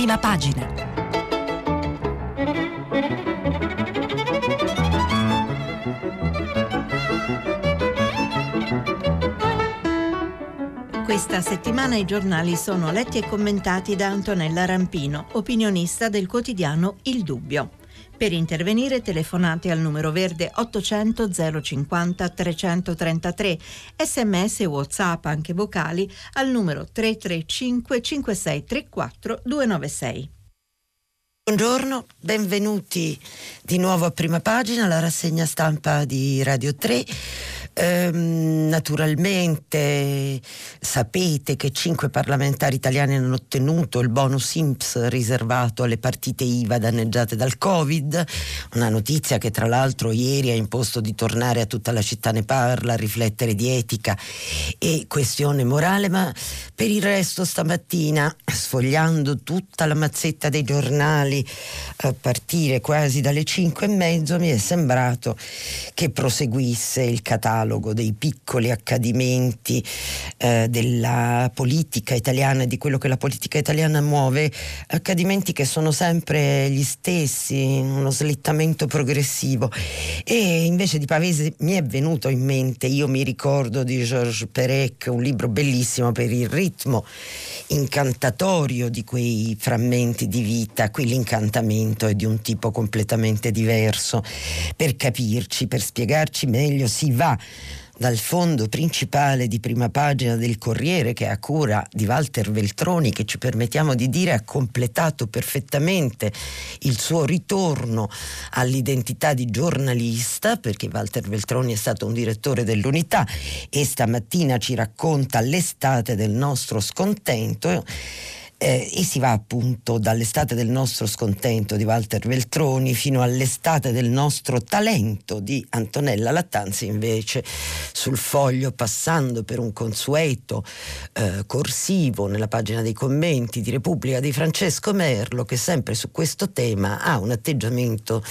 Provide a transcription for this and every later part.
prima pagina. Questa settimana i giornali sono letti e commentati da Antonella Rampino, opinionista del quotidiano Il Dubbio. Per intervenire telefonate al numero verde 800 050 333, sms e whatsapp anche vocali al numero 335 5634 296. Buongiorno, benvenuti di nuovo a prima pagina, la rassegna stampa di Radio 3. Ehm, naturalmente sapete che cinque parlamentari italiani hanno ottenuto il bonus IMPS riservato alle partite IVA danneggiate dal Covid, una notizia che tra l'altro ieri ha imposto di tornare a tutta la città ne parla, a riflettere di etica e questione morale, ma per il resto stamattina sfogliando tutta la mazzetta dei giornali a partire quasi dalle cinque e mezzo mi è sembrato che proseguisse il catalogo catalogo dei piccoli accadimenti eh, della politica italiana e di quello che la politica italiana muove, accadimenti che sono sempre gli stessi, uno slittamento progressivo. E invece di Pavese mi è venuto in mente, io mi ricordo di Georges Perec, un libro bellissimo per il ritmo incantatorio di quei frammenti di vita, qui l'incantamento è di un tipo completamente diverso. Per capirci, per spiegarci meglio, si va dal fondo principale di prima pagina del Corriere che è a cura di Walter Veltroni che ci permettiamo di dire ha completato perfettamente il suo ritorno all'identità di giornalista perché Walter Veltroni è stato un direttore dell'unità e stamattina ci racconta l'estate del nostro scontento eh, e si va appunto dall'estate del nostro scontento di Walter Veltroni fino all'estate del nostro talento di Antonella Lattanzi invece sul foglio passando per un consueto eh, corsivo nella pagina dei commenti di Repubblica di Francesco Merlo che sempre su questo tema ha un atteggiamento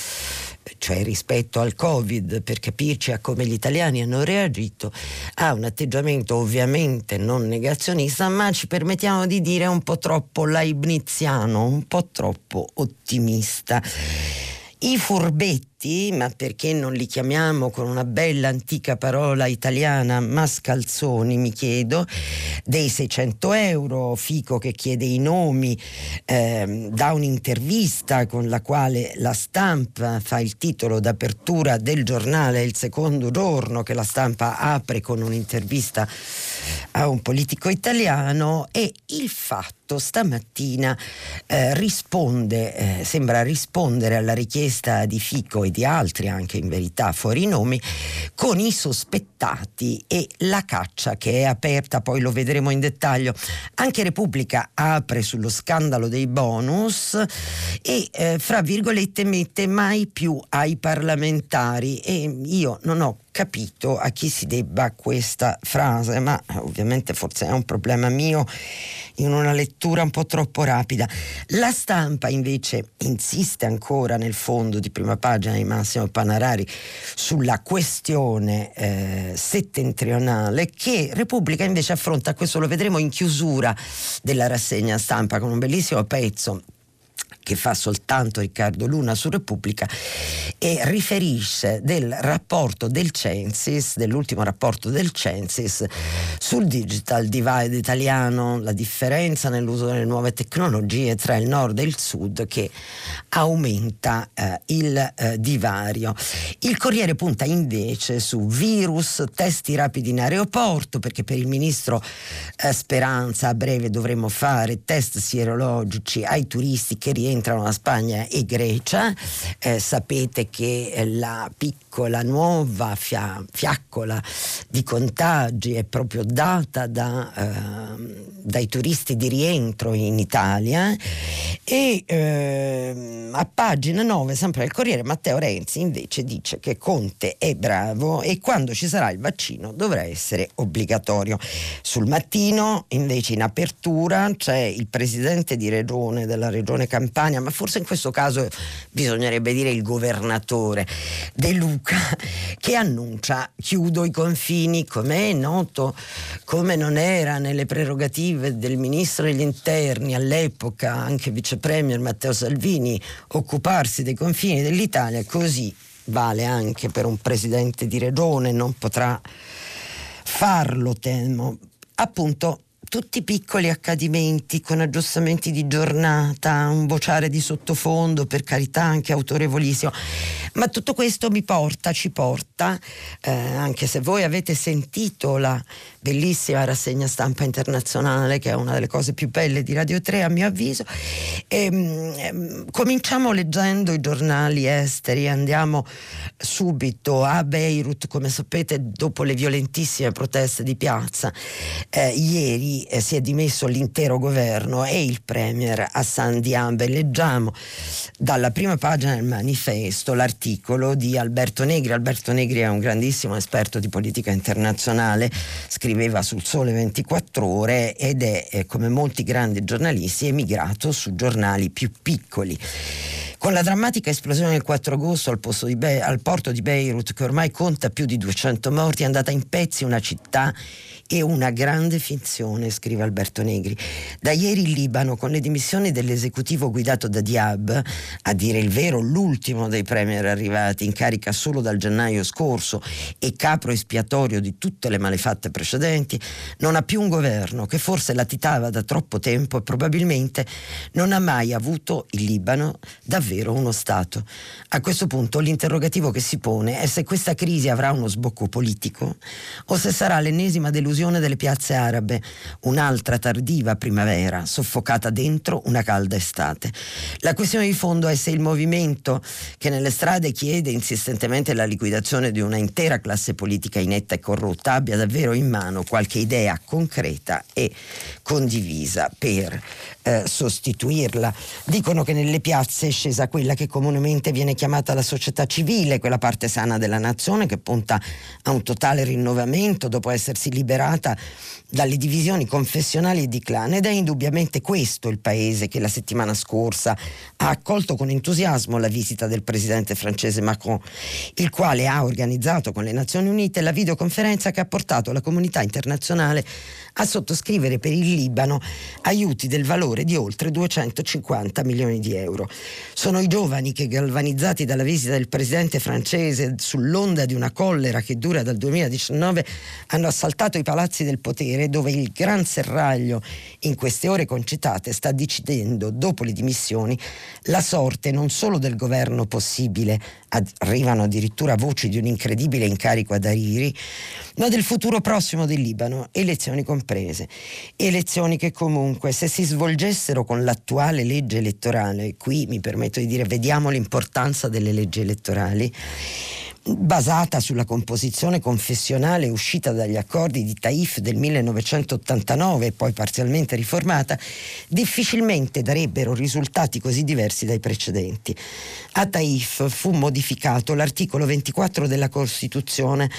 cioè rispetto al Covid, per capirci a come gli italiani hanno reagito, ha un atteggiamento ovviamente non negazionista, ma ci permettiamo di dire un po' troppo leibniziano, un po' troppo ottimista. I furbetti, ma perché non li chiamiamo con una bella antica parola italiana? Mascalzoni, mi chiedo, dei 600 euro, Fico che chiede i nomi, eh, da un'intervista con la quale la stampa fa il titolo d'apertura del giornale, il secondo giorno che la stampa apre con un'intervista a un politico italiano e il fatto stamattina eh, risponde, eh, sembra rispondere alla richiesta di Fico e di altri, anche in verità fuori nomi, con i sospettati e la caccia che è aperta, poi lo vedremo in dettaglio. Anche Repubblica apre sullo scandalo dei bonus e, eh, fra virgolette, mette mai più ai parlamentari e io non ho capito a chi si debba questa frase, ma ovviamente forse è un problema mio in una lettura un po' troppo rapida. La stampa invece insiste ancora nel fondo di prima pagina di Massimo Panarari sulla questione eh, settentrionale che Repubblica invece affronta, questo lo vedremo in chiusura della rassegna stampa con un bellissimo pezzo che fa soltanto Riccardo Luna su Repubblica e riferisce del rapporto del Censis, dell'ultimo rapporto del Censis sul digital divide italiano, la differenza nell'uso delle nuove tecnologie tra il nord e il sud che aumenta eh, il eh, divario. Il Corriere punta invece su virus, testi rapidi in aeroporto perché per il ministro eh, Speranza a breve dovremo fare test sierologici ai turisti che rientrano entrano Spagna e Grecia. Eh, sapete che la piccola nuova fia- fiaccola di contagi è proprio data da, eh, dai turisti di rientro in Italia e eh, a pagina 9 sempre del Corriere Matteo Renzi invece dice che Conte è bravo e quando ci sarà il vaccino dovrà essere obbligatorio. Sul mattino invece in apertura c'è il presidente di regione della regione Campania Germania, ma forse in questo caso bisognerebbe dire il governatore De Luca, che annuncia chiudo i confini, come è noto, come non era nelle prerogative del ministro degli interni all'epoca, anche vice premier Matteo Salvini, occuparsi dei confini dell'Italia, così vale anche per un presidente di regione, non potrà farlo, temo. Appunto, tutti piccoli accadimenti con aggiustamenti di giornata, un vociare di sottofondo, per carità anche autorevolissimo, ma tutto questo mi porta, ci porta, eh, anche se voi avete sentito la bellissima rassegna stampa internazionale, che è una delle cose più belle di Radio 3 a mio avviso, e, ehm, cominciamo leggendo i giornali esteri, andiamo subito a Beirut, come sapete dopo le violentissime proteste di piazza, eh, ieri eh, si è dimesso l'intero governo e il premier Hassan Diambe. Leggiamo dalla prima pagina del manifesto l'articolo di Alberto Negri. Alberto Negri è un grandissimo esperto di politica internazionale, scriveva sul Sole 24 ore ed è, eh, come molti grandi giornalisti, emigrato su giornali più piccoli. Con la drammatica esplosione del 4 agosto al, Be- al porto di Beirut, che ormai conta più di 200 morti, è andata in pezzi una città e una grande finzione, scrive Alberto Negri. Da ieri il Libano, con le dimissioni dell'esecutivo guidato da Diab, a dire il vero l'ultimo dei premier arrivati in carica solo dal gennaio scorso e capro espiatorio di tutte le malefatte precedenti, non ha più un governo che forse latitava da troppo tempo e probabilmente non ha mai avuto il Libano davvero uno Stato. A questo punto l'interrogativo che si pone è se questa crisi avrà uno sbocco politico o se sarà l'ennesima delusione esplosione delle piazze arabe, un'altra tardiva primavera, soffocata dentro una calda estate. La questione di fondo è se il movimento che nelle strade chiede insistentemente la liquidazione di una intera classe politica inetta e corrotta abbia davvero in mano qualche idea concreta e condivisa per eh, sostituirla. Dicono che nelle piazze è scesa quella che comunemente viene chiamata la società civile, quella parte sana della nazione che punta a un totale rinnovamento dopo essersi liberata dalle divisioni confessionali e di clan ed è indubbiamente questo il paese che la settimana scorsa ha accolto con entusiasmo la visita del presidente francese Macron, il quale ha organizzato con le Nazioni Unite la videoconferenza che ha portato la comunità internazionale a sottoscrivere per il Libano aiuti del valore di oltre 250 milioni di euro. Sono i giovani che, galvanizzati dalla visita del presidente francese sull'onda di una collera che dura dal 2019, hanno assaltato i palazzi del potere dove il gran serraglio in queste ore concitate sta decidendo, dopo le dimissioni, la sorte non solo del governo possibile, arrivano addirittura voci di un incredibile incarico ad Hariri, ma del futuro prossimo del Libano, elezioni comprese. Elezioni che comunque, se si svolgessero con l'attuale legge elettorale, qui mi permetto di dire vediamo l'importanza delle leggi elettorali, basata sulla composizione confessionale uscita dagli accordi di Taif del 1989 e poi parzialmente riformata, difficilmente darebbero risultati così diversi dai precedenti. A Taif fu modificato l'articolo 24 della Costituzione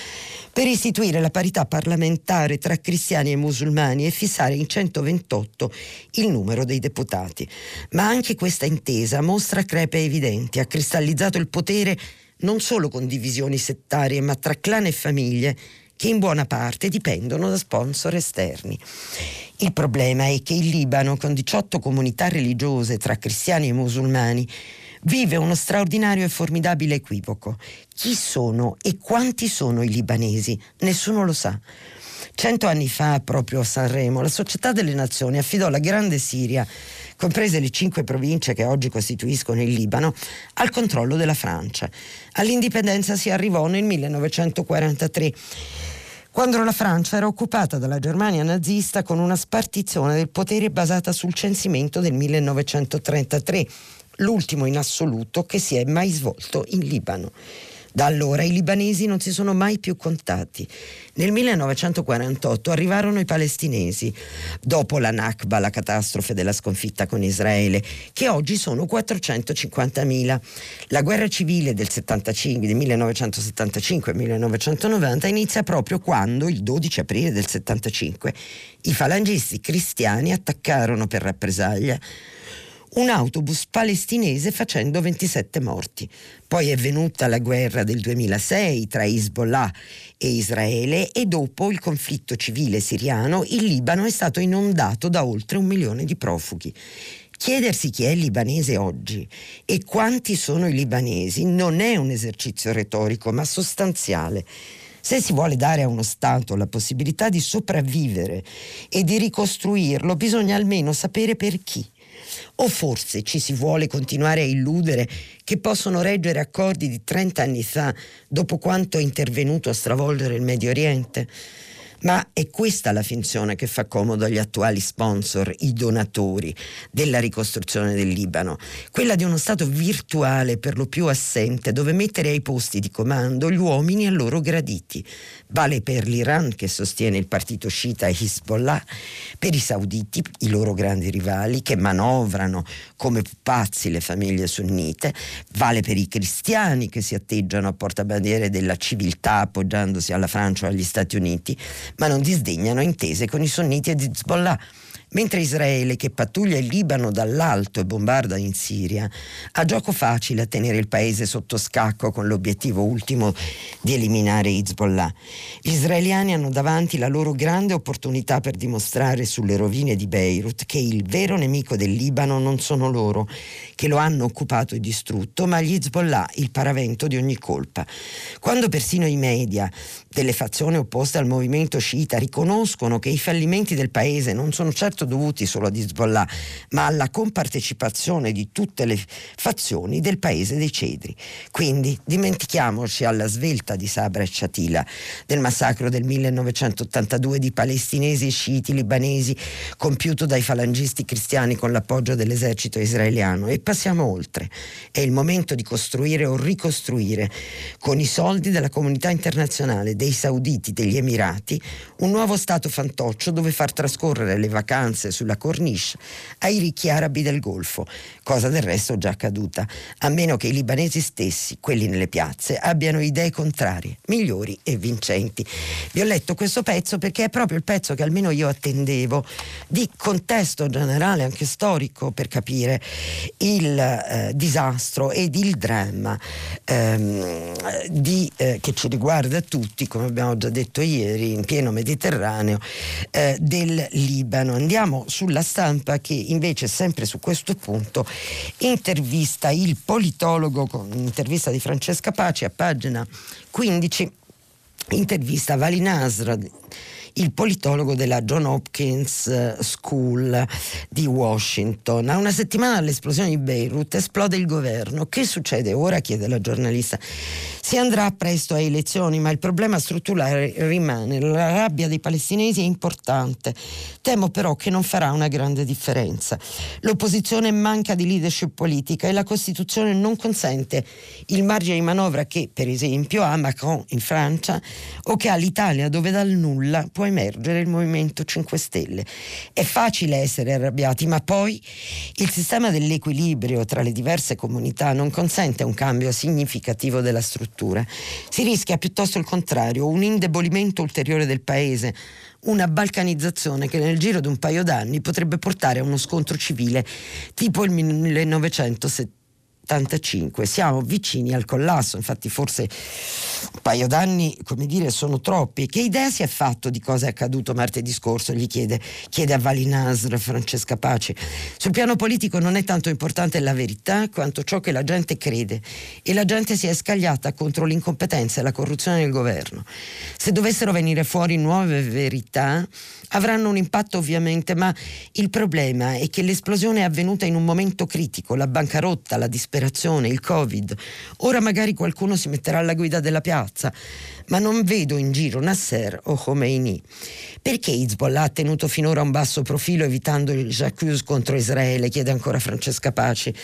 per istituire la parità parlamentare tra cristiani e musulmani e fissare in 128 il numero dei deputati. Ma anche questa intesa mostra crepe evidenti, ha cristallizzato il potere non solo con divisioni settarie, ma tra clan e famiglie che in buona parte dipendono da sponsor esterni. Il problema è che il Libano, con 18 comunità religiose tra cristiani e musulmani, vive uno straordinario e formidabile equivoco. Chi sono e quanti sono i libanesi? Nessuno lo sa. Cento anni fa, proprio a Sanremo, la Società delle Nazioni affidò la grande Siria comprese le cinque province che oggi costituiscono il Libano, al controllo della Francia. All'indipendenza si arrivò nel 1943 quando la Francia era occupata dalla Germania nazista con una spartizione del potere basata sul censimento del 1933, l'ultimo in assoluto che si è mai svolto in Libano. Da allora i libanesi non si sono mai più contati. Nel 1948 arrivarono i palestinesi, dopo la Nakba, la catastrofe della sconfitta con Israele, che oggi sono 450.000. La guerra civile del, 75, del 1975-1990 inizia proprio quando, il 12 aprile del 75, i falangisti cristiani attaccarono per rappresaglia un autobus palestinese facendo 27 morti. Poi è venuta la guerra del 2006 tra Hezbollah e Israele e dopo il conflitto civile siriano il Libano è stato inondato da oltre un milione di profughi. Chiedersi chi è libanese oggi e quanti sono i libanesi non è un esercizio retorico, ma sostanziale. Se si vuole dare a uno Stato la possibilità di sopravvivere e di ricostruirlo, bisogna almeno sapere per chi. O forse ci si vuole continuare a illudere che possono reggere accordi di 30 anni fa, dopo quanto è intervenuto a stravolgere il Medio Oriente? Ma è questa la finzione che fa comodo agli attuali sponsor, i donatori della ricostruzione del Libano, quella di uno Stato virtuale per lo più assente dove mettere ai posti di comando gli uomini a loro graditi. Vale per l'Iran che sostiene il partito sciita Hezbollah, per i sauditi, i loro grandi rivali, che manovrano come pazzi le famiglie sunnite, vale per i cristiani che si atteggiano a portabandiere della civiltà appoggiandosi alla Francia o agli Stati Uniti, ma non disdegnano intese con i sunniti ed Hezbollah mentre Israele, che pattuglia il Libano dall'alto e bombarda in Siria, ha gioco facile a tenere il paese sotto scacco con l'obiettivo ultimo di eliminare Hezbollah. Gli israeliani hanno davanti la loro grande opportunità per dimostrare sulle rovine di Beirut che il vero nemico del Libano non sono loro, che lo hanno occupato e distrutto, ma gli Hezbollah, il paravento di ogni colpa. Quando persino i media delle fazioni opposte al movimento sciita riconoscono che i fallimenti del paese non sono certo dovuti solo ad Hezbollah, ma alla compartecipazione di tutte le fazioni del paese dei cedri. Quindi dimentichiamoci alla svelta di Sabra e Shatila, del massacro del 1982 di palestinesi sciiti libanesi compiuto dai falangisti cristiani con l'appoggio dell'esercito israeliano e passiamo oltre. È il momento di costruire o ricostruire con i soldi della comunità internazionale dei sauditi, degli Emirati, un nuovo Stato fantoccio dove far trascorrere le vacanze sulla corniche ai ricchi arabi del Golfo, cosa del resto già accaduta, a meno che i libanesi stessi, quelli nelle piazze, abbiano idee contrarie, migliori e vincenti. Vi ho letto questo pezzo perché è proprio il pezzo che almeno io attendevo di contesto generale, anche storico, per capire il eh, disastro ed il dramma ehm, di, eh, che ci riguarda tutti come abbiamo già detto ieri, in pieno Mediterraneo, eh, del Libano. Andiamo sulla stampa che invece sempre su questo punto intervista il politologo con un'intervista di Francesca Paci a pagina 15, intervista Vali Nasra il politologo della John Hopkins eh, School di Washington. A una settimana dall'esplosione di Beirut esplode il governo. Che succede ora? chiede la giornalista. Si andrà presto a elezioni, ma il problema strutturale rimane. La rabbia dei palestinesi è importante. Temo però che non farà una grande differenza. L'opposizione manca di leadership politica e la Costituzione non consente il margine di manovra che, per esempio, ha Macron in Francia o che ha l'Italia, dove dal nulla può emergere il Movimento 5 Stelle. È facile essere arrabbiati, ma poi il sistema dell'equilibrio tra le diverse comunità non consente un cambio significativo della struttura. Si rischia piuttosto il contrario, un indebolimento ulteriore del paese una balcanizzazione che nel giro di un paio d'anni potrebbe portare a uno scontro civile tipo il 1970 85. Siamo vicini al collasso, infatti forse un paio d'anni, come dire, sono troppi. Che idea si è fatto di cosa è accaduto martedì scorso? Gli chiede, chiede a Vali Nasr Francesca Pace. Sul piano politico non è tanto importante la verità quanto ciò che la gente crede e la gente si è scagliata contro l'incompetenza e la corruzione del governo. Se dovessero venire fuori nuove verità avranno un impatto ovviamente, ma il problema è che l'esplosione è avvenuta in un momento critico, la bancarotta, la disperazione, il Covid. Ora magari qualcuno si metterà alla guida della piazza, ma non vedo in giro Nasser o Khomeini. Perché Hezbollah ha tenuto finora un basso profilo evitando il j'accuse contro Israele? chiede ancora Francesca Paci.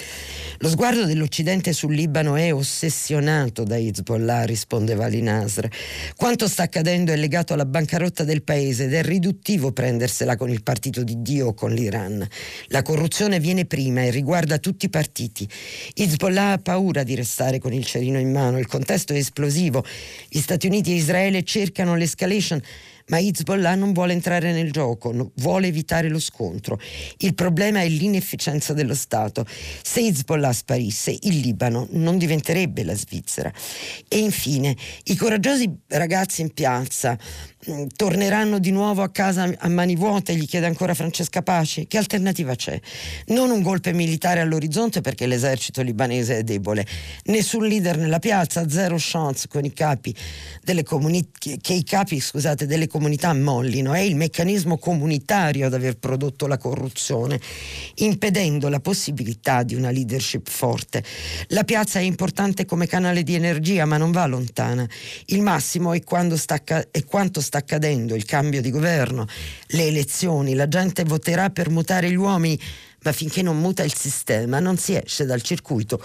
Lo sguardo dell'Occidente sul Libano è ossessionato da Hezbollah, risponde Vali Nasr. Quanto sta accadendo è legato alla bancarotta del paese ed è riduttivo prendersela con il partito di Dio o con l'Iran. La corruzione viene prima e riguarda tutti i partiti. Hezbollah ha paura di restare con il cerino in mano, il contesto è esplosivo. Gli Stati Uniti e Israele cercano l'escalation ma Hezbollah non vuole entrare nel gioco, vuole evitare lo scontro. Il problema è l'inefficienza dello Stato. Se Hezbollah sparisse, il Libano non diventerebbe la Svizzera. E infine, i coraggiosi ragazzi in piazza torneranno di nuovo a casa a mani vuote, gli chiede ancora Francesca Paci. Che alternativa c'è? Non un golpe militare all'orizzonte perché l'esercito libanese è debole, nessun leader nella piazza, zero chance con i capi delle comunità, che i capi scusate, delle comunità mollino. È il meccanismo comunitario ad aver prodotto la corruzione, impedendo la possibilità di una leadership forte. La piazza è importante come canale di energia, ma non va lontana. Il massimo è, sta, è quanto sta sta accadendo, il cambio di governo, le elezioni, la gente voterà per mutare gli uomini ma finché non muta il sistema non si esce dal circuito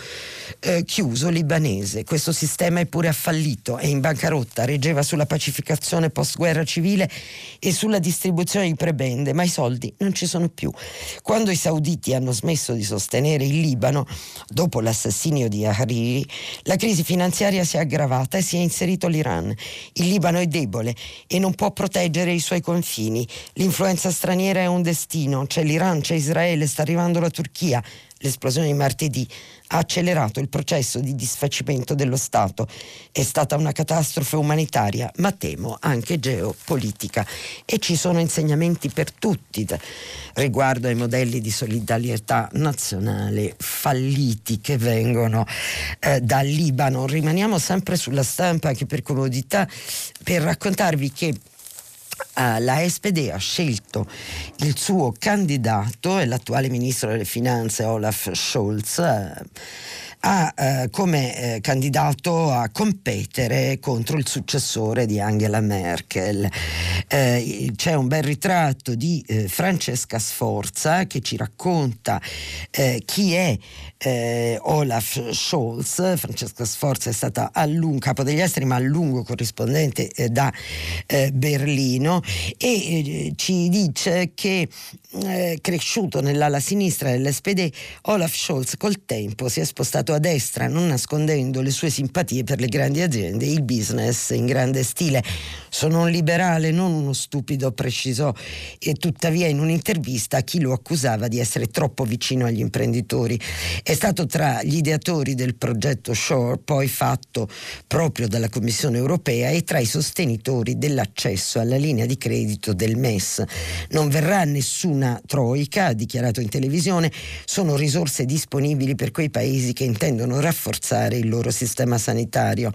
eh, chiuso libanese. Questo sistema eppure ha fallito, è in bancarotta, reggeva sulla pacificazione post-guerra civile e sulla distribuzione di prebende, ma i soldi non ci sono più. Quando i sauditi hanno smesso di sostenere il Libano, dopo l'assassinio di Hariri, la crisi finanziaria si è aggravata e si è inserito l'Iran. Il Libano è debole e non può proteggere i suoi confini. L'influenza straniera è un destino, c'è l'Iran, c'è Israele, sta arrivando la Turchia. L'esplosione di martedì ha accelerato il processo di disfacimento dello Stato. È stata una catastrofe umanitaria, ma temo anche geopolitica. E ci sono insegnamenti per tutti riguardo ai modelli di solidarietà nazionale falliti che vengono eh, dal Libano. Rimaniamo sempre sulla stampa anche per comodità per raccontarvi che Uh, la SPD ha scelto il suo candidato, l'attuale ministro delle finanze Olaf Scholz, uh, ha eh, come eh, candidato a competere contro il successore di Angela Merkel. Eh, c'è un bel ritratto di eh, Francesca Sforza che ci racconta eh, chi è eh, Olaf Scholz. Francesca Sforza è stata a lungo capo degli esteri, ma a lungo corrispondente da Berlino e ci dice che cresciuto nell'ala sinistra dell'SPD, Olaf Scholz col tempo si è spostato a destra, non nascondendo le sue simpatie per le grandi aziende il business in grande stile. Sono un liberale, non uno stupido, precisò e tuttavia in un'intervista chi lo accusava di essere troppo vicino agli imprenditori. È stato tra gli ideatori del progetto Shore, poi fatto proprio dalla Commissione europea, e tra i sostenitori dell'accesso alla linea di credito del MES. Non verrà nessuna troica, ha dichiarato in televisione, sono risorse disponibili per quei paesi che intendono rafforzare il loro sistema sanitario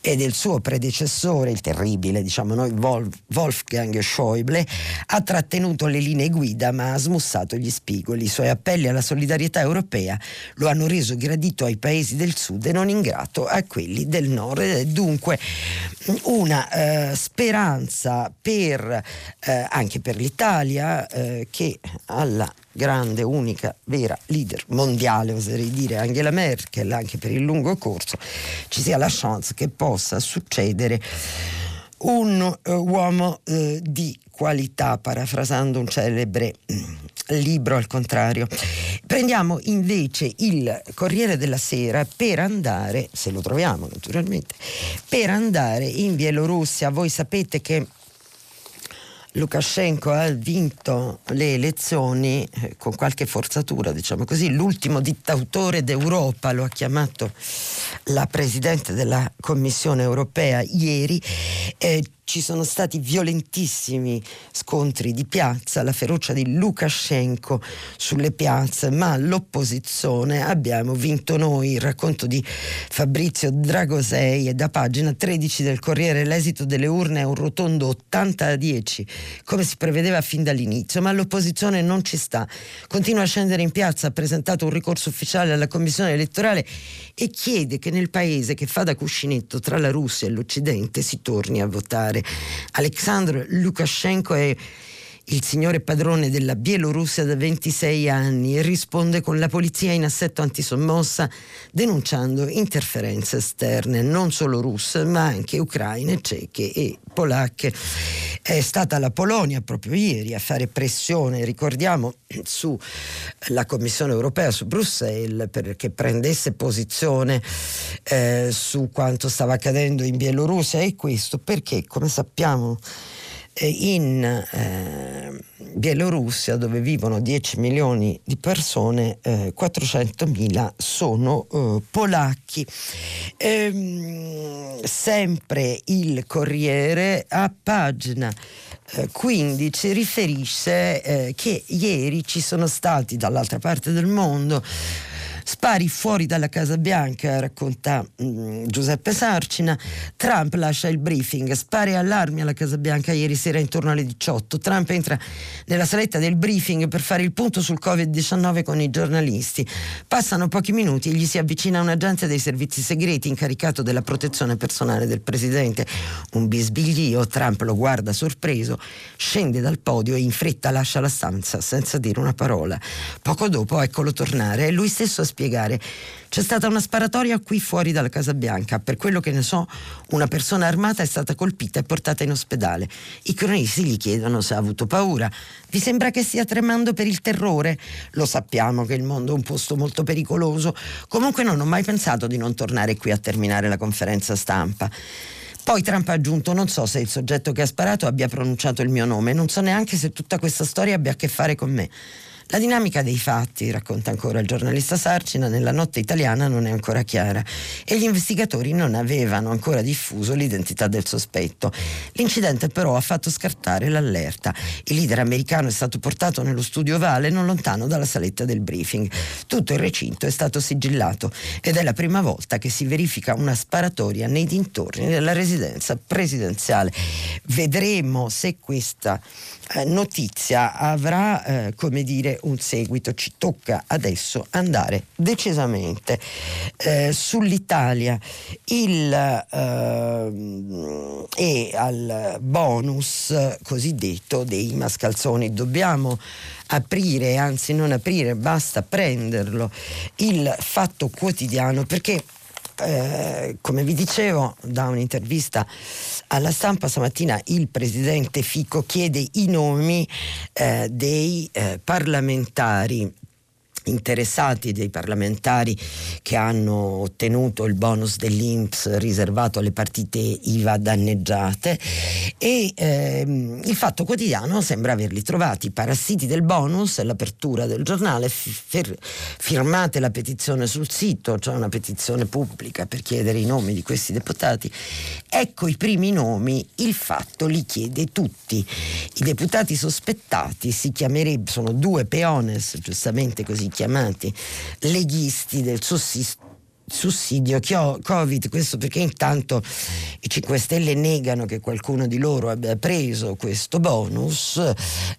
e del suo predecessore, il terribile, diciamo noi, Wolfgang Schäuble, ha trattenuto le linee guida ma ha smussato gli spigoli. I suoi appelli alla solidarietà europea lo hanno reso gradito ai paesi del sud e non ingrato a quelli del nord. Ed è dunque una eh, speranza per, eh, anche per l'Italia eh, che alla grande, unica, vera leader mondiale, oserei dire Angela Merkel, anche per il lungo corso, ci sia la chance che possa succedere un uh, uomo uh, di qualità, parafrasando un celebre mm, libro al contrario. Prendiamo invece il Corriere della Sera per andare, se lo troviamo naturalmente, per andare in Bielorussia. Voi sapete che Lukashenko ha vinto le elezioni eh, con qualche forzatura, diciamo così, l'ultimo dittatore d'Europa, lo ha chiamato la Presidente della Commissione europea ieri. Eh, ci sono stati violentissimi scontri di piazza, la ferocia di Lukashenko sulle piazze, ma l'opposizione abbiamo vinto noi. Il racconto di Fabrizio Dragosei è da pagina 13 del Corriere. L'esito delle urne è un rotondo 80 a 10, come si prevedeva fin dall'inizio, ma l'opposizione non ci sta. Continua a scendere in piazza, ha presentato un ricorso ufficiale alla Commissione elettorale e chiede che nel paese che fa da cuscinetto tra la Russia e l'Occidente si torni a votare. Alexandr Lukashenko è il signore padrone della Bielorussia da 26 anni e risponde con la polizia in assetto antisommossa denunciando interferenze esterne, non solo russe ma anche ucraine, ceche e polacche. È stata la Polonia proprio ieri a fare pressione, ricordiamo, sulla Commissione europea, su Bruxelles, perché prendesse posizione eh, su quanto stava accadendo in Bielorussia e questo perché, come sappiamo, in eh, Bielorussia dove vivono 10 milioni di persone, eh, 400.000 sono eh, polacchi. Ehm, sempre il Corriere a pagina 15 eh, riferisce eh, che ieri ci sono stati dall'altra parte del mondo Spari fuori dalla Casa Bianca, racconta mh, mm, Giuseppe Sarcina. Trump lascia il briefing, spari allarmi alla Casa Bianca ieri sera intorno alle 18. Trump entra nella saletta del briefing per fare il punto sul Covid-19 con i giornalisti. Passano pochi minuti e gli si avvicina un agente dei servizi segreti incaricato della protezione personale del presidente. Un bisbiglio, Trump lo guarda sorpreso, scende dal podio e in fretta lascia la stanza senza dire una parola. Poco dopo eccolo tornare e lui stesso a spiegare. C'è stata una sparatoria qui fuori dalla Casa Bianca. Per quello che ne so, una persona armata è stata colpita e portata in ospedale. I cronisti gli chiedono se ha avuto paura. Vi sembra che stia tremando per il terrore? Lo sappiamo che il mondo è un posto molto pericoloso. Comunque non ho mai pensato di non tornare qui a terminare la conferenza stampa. Poi Trump ha aggiunto: Non so se il soggetto che ha sparato abbia pronunciato il mio nome, non so neanche se tutta questa storia abbia a che fare con me. La dinamica dei fatti, racconta ancora il giornalista Sarcina, nella notte italiana non è ancora chiara e gli investigatori non avevano ancora diffuso l'identità del sospetto. L'incidente però ha fatto scartare l'allerta. Il leader americano è stato portato nello studio ovale non lontano dalla saletta del briefing. Tutto il recinto è stato sigillato ed è la prima volta che si verifica una sparatoria nei dintorni della residenza presidenziale. Vedremo se questa eh, notizia avrà, eh, come dire, un seguito. Ci tocca adesso andare decisamente eh, sull'Italia il, eh, e al bonus cosiddetto dei mascalzoni. Dobbiamo aprire, anzi non aprire, basta prenderlo, il fatto quotidiano perché eh, come vi dicevo da un'intervista alla stampa stamattina il presidente Fico chiede i nomi eh, dei eh, parlamentari interessati dei parlamentari che hanno ottenuto il bonus dell'Inps riservato alle partite IVA danneggiate. E ehm, il Fatto Quotidiano sembra averli trovati i parassiti del bonus all'apertura del giornale fir- firmate la petizione sul sito cioè una petizione pubblica per chiedere i nomi di questi deputati. Ecco i primi nomi il Fatto li chiede tutti. I deputati sospettati si chiamerebbero sono due peones giustamente così chiamati leghisti del sussisto sussidio Covid, questo perché intanto i 5 Stelle negano che qualcuno di loro abbia preso questo bonus,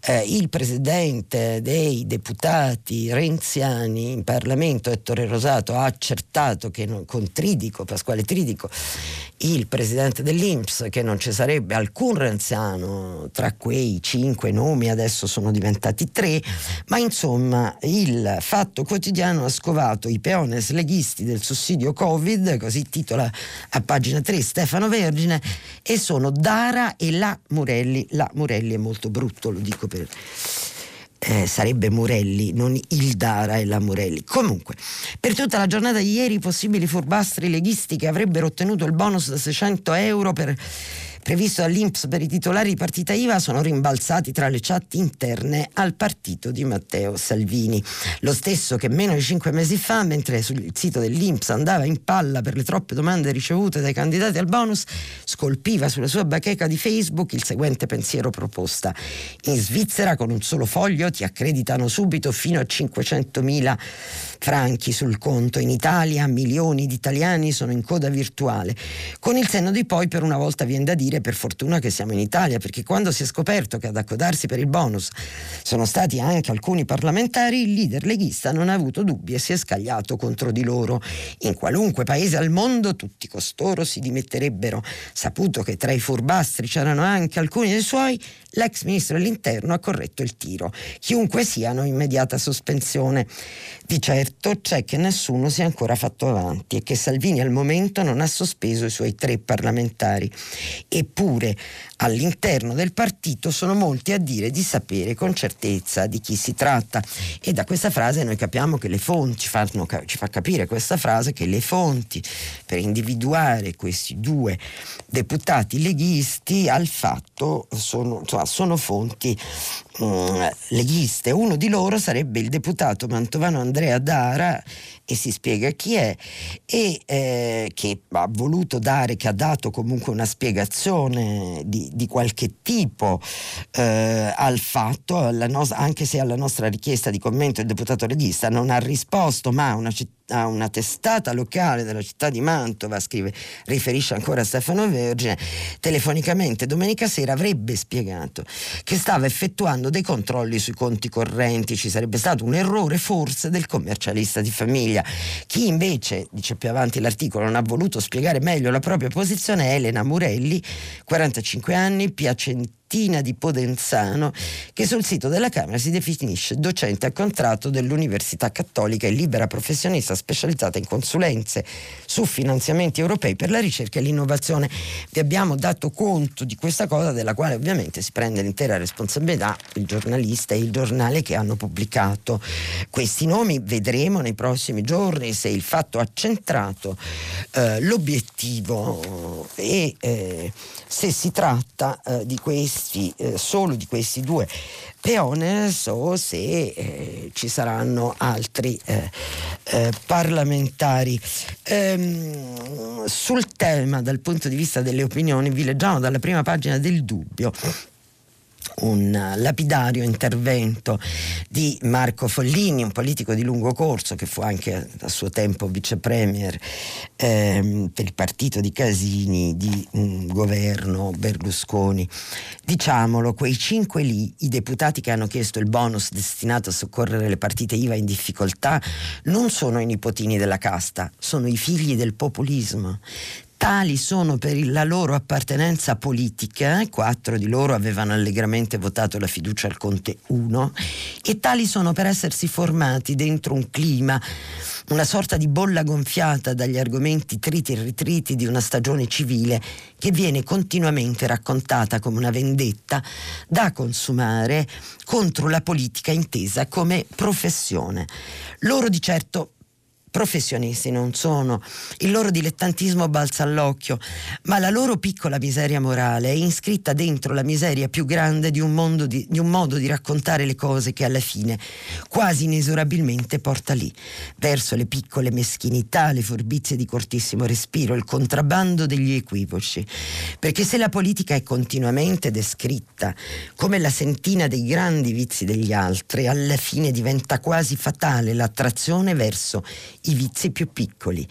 eh, il presidente dei deputati renziani in Parlamento, Ettore Rosato, ha accertato che non, con Tridico, Pasquale Tridico, il presidente dell'Inps, che non ci sarebbe alcun renziano tra quei cinque nomi, adesso sono diventati tre, ma insomma il Fatto Quotidiano ha scovato i peones leghisti del sussidio sussidio Covid, così titola a pagina 3 Stefano Vergine, e sono Dara e la Murelli. La Murelli è molto brutto, lo dico per... Eh, sarebbe Murelli, non il Dara e la Murelli. Comunque, per tutta la giornata di ieri i possibili furbastri leghisti che avrebbero ottenuto il bonus da 600 euro per previsto dall'Inps per i titolari di partita IVA sono rimbalzati tra le chat interne al partito di Matteo Salvini. Lo stesso che meno di cinque mesi fa, mentre sul sito dell'Inps andava in palla per le troppe domande ricevute dai candidati al bonus, scolpiva sulla sua bacheca di Facebook il seguente pensiero proposta. In Svizzera con un solo foglio ti accreditano subito fino a 500.000 franchi sul conto. In Italia milioni di italiani sono in coda virtuale. Con il senno di poi per una volta viene da dire per fortuna che siamo in Italia, perché quando si è scoperto che ad accodarsi per il bonus sono stati anche alcuni parlamentari, il leader leghista non ha avuto dubbi e si è scagliato contro di loro. In qualunque paese al mondo tutti costoro si dimetterebbero. Saputo che tra i furbastri c'erano anche alcuni dei suoi, l'ex ministro dell'interno ha corretto il tiro. Chiunque siano, immediata sospensione. Di certo c'è che nessuno si è ancora fatto avanti e che Salvini al momento non ha sospeso i suoi tre parlamentari. Eppure all'interno del partito sono molti a dire di sapere con certezza di chi si tratta e da questa frase noi capiamo che le fonti ci, fanno, ci fa capire questa frase che le fonti per individuare questi due deputati leghisti al fatto sono, insomma, sono fonti mh, leghiste. Uno di loro sarebbe il deputato mantovano Andrea Dara e si spiega chi è e eh, che ha voluto dare, che ha dato comunque una spiegazione di, di qualche tipo eh, al fatto, no- anche se alla nostra richiesta di commento il deputato leghista non ha risposto, ma una città a una testata locale della città di Mantova, scrive, riferisce ancora Stefano Vergine, telefonicamente domenica sera avrebbe spiegato che stava effettuando dei controlli sui conti correnti, ci sarebbe stato un errore forse del commercialista di famiglia. Chi invece, dice più avanti l'articolo, non ha voluto spiegare meglio la propria posizione è Elena Murelli, 45 anni, piacentini Martina di Podenzano, che sul sito della Camera si definisce docente a contratto dell'Università Cattolica e libera professionista specializzata in consulenze su finanziamenti europei per la ricerca e l'innovazione. Vi abbiamo dato conto di questa cosa della quale ovviamente si prende l'intera responsabilità il giornalista e il giornale che hanno pubblicato questi nomi. Vedremo nei prossimi giorni se il fatto ha centrato eh, l'obiettivo e eh, se si tratta eh, di questi questi, eh, solo di questi due peones o se eh, ci saranno altri eh, eh, parlamentari. Ehm, sul tema dal punto di vista delle opinioni vi leggiamo dalla prima pagina del dubbio un lapidario intervento di Marco Follini, un politico di lungo corso che fu anche a suo tempo vice premier ehm, per il partito di Casini, di un governo Berlusconi. Diciamolo, quei cinque lì, i deputati che hanno chiesto il bonus destinato a soccorrere le partite IVA in difficoltà, non sono i nipotini della casta, sono i figli del populismo tali sono per la loro appartenenza politica, quattro di loro avevano allegramente votato la fiducia al Conte 1, e tali sono per essersi formati dentro un clima, una sorta di bolla gonfiata dagli argomenti triti e ritriti di una stagione civile che viene continuamente raccontata come una vendetta da consumare contro la politica intesa come professione. Loro di certo professionisti non sono, il loro dilettantismo balza all'occhio, ma la loro piccola miseria morale è iscritta dentro la miseria più grande di un, di, di un, modo di raccontare le cose che alla fine quasi inesorabilmente porta lì, verso le piccole meschinità, le forbizie di cortissimo respiro, il contrabbando degli equivoci. Perché se la politica è continuamente descritta come la sentina dei grandi vizi degli altri, alla fine diventa quasi fatale l'attrazione verso i vizi più piccoli.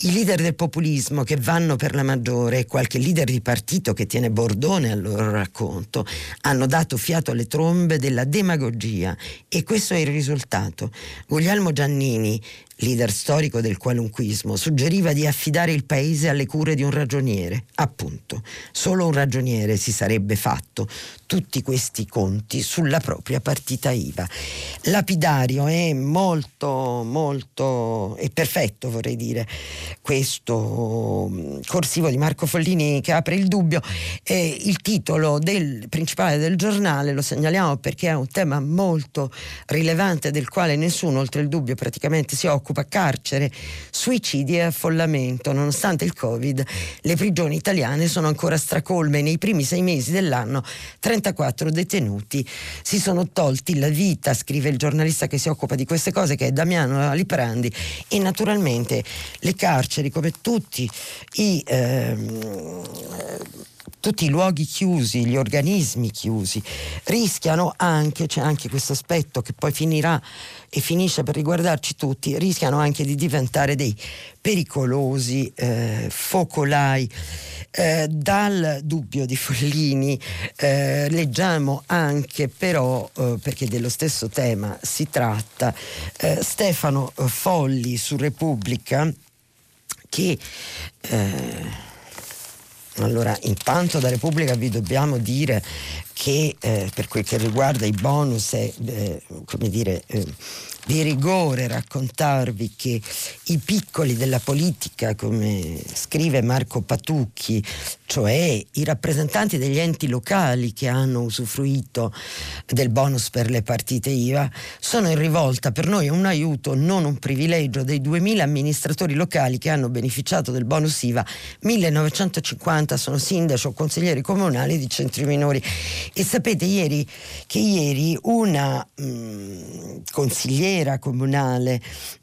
I leader del populismo che vanno per la maggiore e qualche leader di partito che tiene bordone al loro racconto hanno dato fiato alle trombe della demagogia e questo è il risultato. Guglielmo Giannini leader storico del qualunquismo, suggeriva di affidare il paese alle cure di un ragioniere. Appunto, solo un ragioniere si sarebbe fatto tutti questi conti sulla propria partita IVA. Lapidario è molto, molto, è perfetto vorrei dire, questo mm, corsivo di Marco Follini che apre il dubbio. Eh, il titolo del principale del giornale lo segnaliamo perché è un tema molto rilevante del quale nessuno oltre il dubbio praticamente si occupa occupa carcere, suicidi e affollamento. Nonostante il Covid, le prigioni italiane sono ancora stracolme. Nei primi sei mesi dell'anno 34 detenuti si sono tolti la vita, scrive il giornalista che si occupa di queste cose, che è Damiano Aliprandi. E naturalmente le carceri, come tutti i... Ehm, tutti i luoghi chiusi, gli organismi chiusi, rischiano anche, c'è anche questo aspetto che poi finirà e finisce per riguardarci tutti, rischiano anche di diventare dei pericolosi eh, focolai. Eh, dal dubbio di Follini eh, leggiamo anche però, eh, perché dello stesso tema si tratta, eh, Stefano Folli su Repubblica che eh, allora, intanto da Repubblica vi dobbiamo dire che eh, per quel che riguarda i bonus eh, come dire, eh, di rigore raccontarvi che i piccoli della politica, come scrive Marco Patucchi, cioè i rappresentanti degli enti locali che hanno usufruito del bonus per le partite IVA, sono in rivolta. Per noi è un aiuto, non un privilegio. Dei 2000 amministratori locali che hanno beneficiato del bonus IVA, 1950 sono sindaci o consiglieri comunali di centri minori. E sapete ieri che ieri una mh, mm, consigliera comunale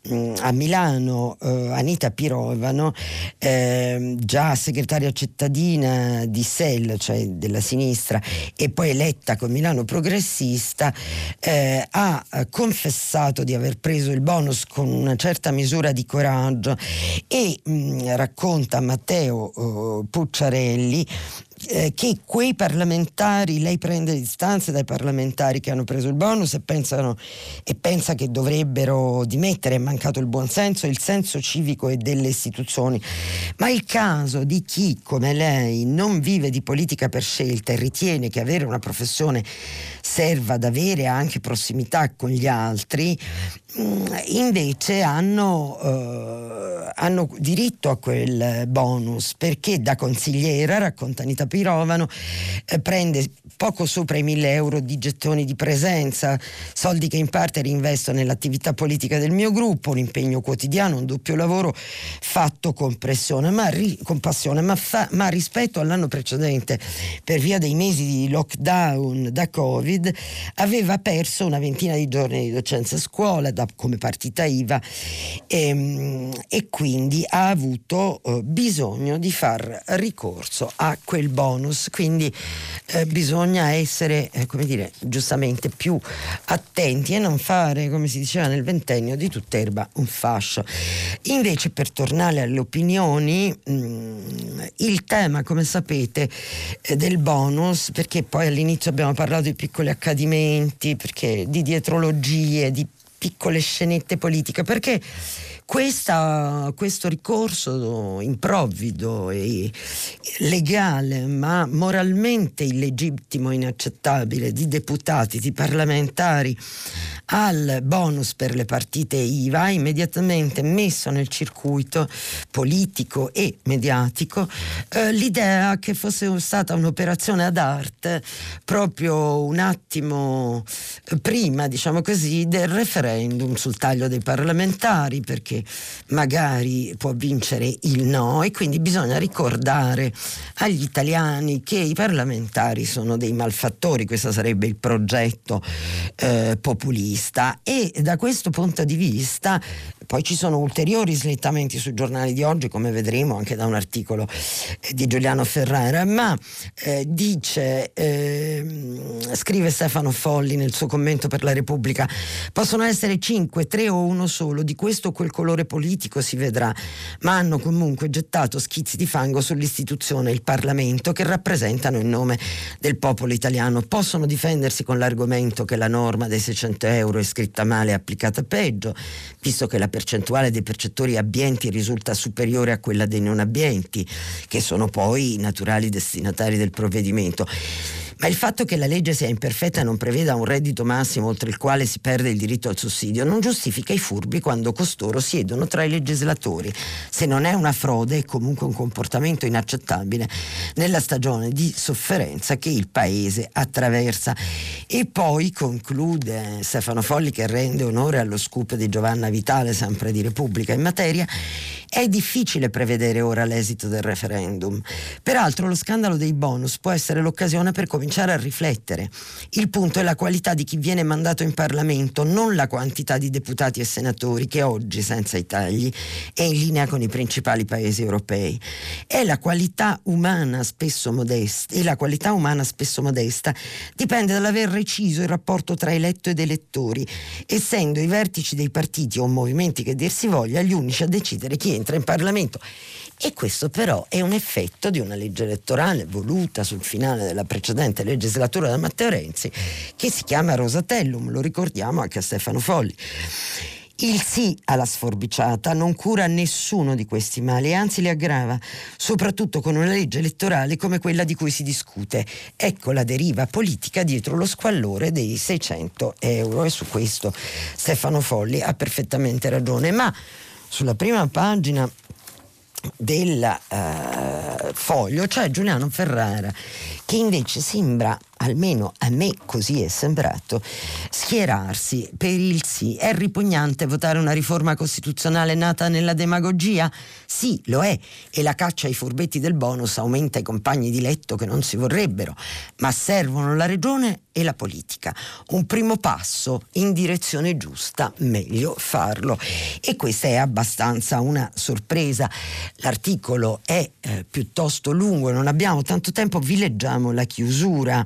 mh, mm, a Milano, eh, Anita Pirovano, eh, già segretaria cittadina di SEL, cioè della sinistra, e poi eletta con Milano Progressista, eh, ha confessato di aver preso il bonus con una certa misura di coraggio e mh, mm, racconta Matteo uh, Pucciarelli eh, che quei parlamentari, lei prende distanze dai parlamentari che hanno preso il bonus e, pensano, e pensa che dovrebbero dimettere, è mancato il buonsenso il senso civico e delle istituzioni. Ma il caso di chi come lei non vive di politica per scelta e ritiene che avere una professione serva ad avere anche prossimità con gli altri, invece hanno, eh, hanno diritto a quel bonus perché da consigliera, racconta Anita Pirovano, eh, prende poco sopra i mille euro di gettoni di presenza, soldi che in parte reinvesto nell'attività politica del mio gruppo, un impegno quotidiano, un doppio lavoro fatto con pressione, ma, ri, con passione, ma, fa, ma rispetto all'anno precedente, per via dei mesi di lockdown da Covid, aveva perso una ventina di giorni di docenza a scuola da, come partita IVA e, ehm, e quindi ha avuto eh, bisogno di far ricorso a quel bonus. Quindi eh, bisogna essere, eh, come dire, giustamente più attenti e non fare, come si diceva nel ventennio, di tutt'erba un fascio. Invece, per tornare alle opinioni, mh, mm, il tema, come sapete, eh, del bonus, perché poi all'inizio abbiamo parlato di piccoli accadimenti, perché di dietrologie, di piccole scenette politiche, perché questa, questo ricorso improvvido e legale, ma moralmente illegittimo e inaccettabile di deputati, di parlamentari al bonus per le partite IVA ha immediatamente messo nel circuito politico e mediatico eh, l'idea che fosse stata un'operazione ad arte proprio un attimo prima, diciamo così, del referendum sul taglio dei parlamentari, perché magari può vincere il no e quindi bisogna ricordare agli italiani che i parlamentari sono dei malfattori, questo sarebbe il progetto eh, populista. E da questo punto di vista poi ci sono ulteriori slittamenti sui giornali di oggi, come vedremo anche da un articolo eh, di Giuliano Ferrara, ma eh, dice, eh, scrive Stefano Folli nel suo commento per la Repubblica, possono essere 5, 3 o uno solo, di questo o quel colore politico si vedrà, ma hanno comunque gettato schizzi di fango sull'istituzione, il Parlamento, che rappresentano il nome del popolo italiano. Possono difendersi con l'argomento che la norma dei 600 euro è scritta male e applicata peggio, visto che la percentuale dei percettori abbienti risulta superiore a quella dei non abbienti, che sono poi i naturali destinatari del provvedimento. Ma il fatto che la legge sia imperfetta e non preveda un reddito massimo oltre il quale si perde il diritto al sussidio non giustifica i furbi quando costoro siedono tra i legislatori. Se non è una frode è comunque un comportamento inaccettabile nella stagione di sofferenza che il Paese attraversa. E poi conclude Stefano Folli che rende onore allo scoop di Giovanna Vitale, sempre di Repubblica in materia, è difficile prevedere ora l'esito del referendum. Peraltro lo scandalo dei bonus può essere l'occasione per cominciare a riflettere. Il punto è la qualità di chi viene mandato in Parlamento, non la quantità di deputati e senatori che oggi, senza i tagli, è in linea con i principali paesi europei. È la qualità umana spesso modesta e la qualità umana spesso modesta dipende dall'aver reciso il rapporto tra eletto ed elettori, essendo i vertici dei partiti o movimenti che dir si voglia gli unici a decidere chi entra in Parlamento. E questo però è un effetto di una legge elettorale voluta sul finale della precedente legislatura da Matteo Renzi che si chiama Rosatellum, lo ricordiamo anche a Stefano Folli. Il sì alla sforbiciata non cura nessuno di questi mali, anzi li aggrava, soprattutto con una legge elettorale come quella di cui si discute. Ecco la deriva politica dietro lo squallore dei 600 euro e su questo Stefano Folli ha perfettamente ragione. Ma sulla prima pagina del uh, foglio c'è Giuliano Ferrara che invece sembra almeno a me così è sembrato, schierarsi per il sì. È ripugnante votare una riforma costituzionale nata nella demagogia? Sì, lo è, e la caccia ai furbetti del bonus aumenta i compagni di letto che non si vorrebbero, ma servono la regione e la politica. Un primo passo in direzione giusta, meglio farlo. E questa è abbastanza una sorpresa. L'articolo è eh, piuttosto lungo, non abbiamo tanto tempo, vi leggiamo la chiusura.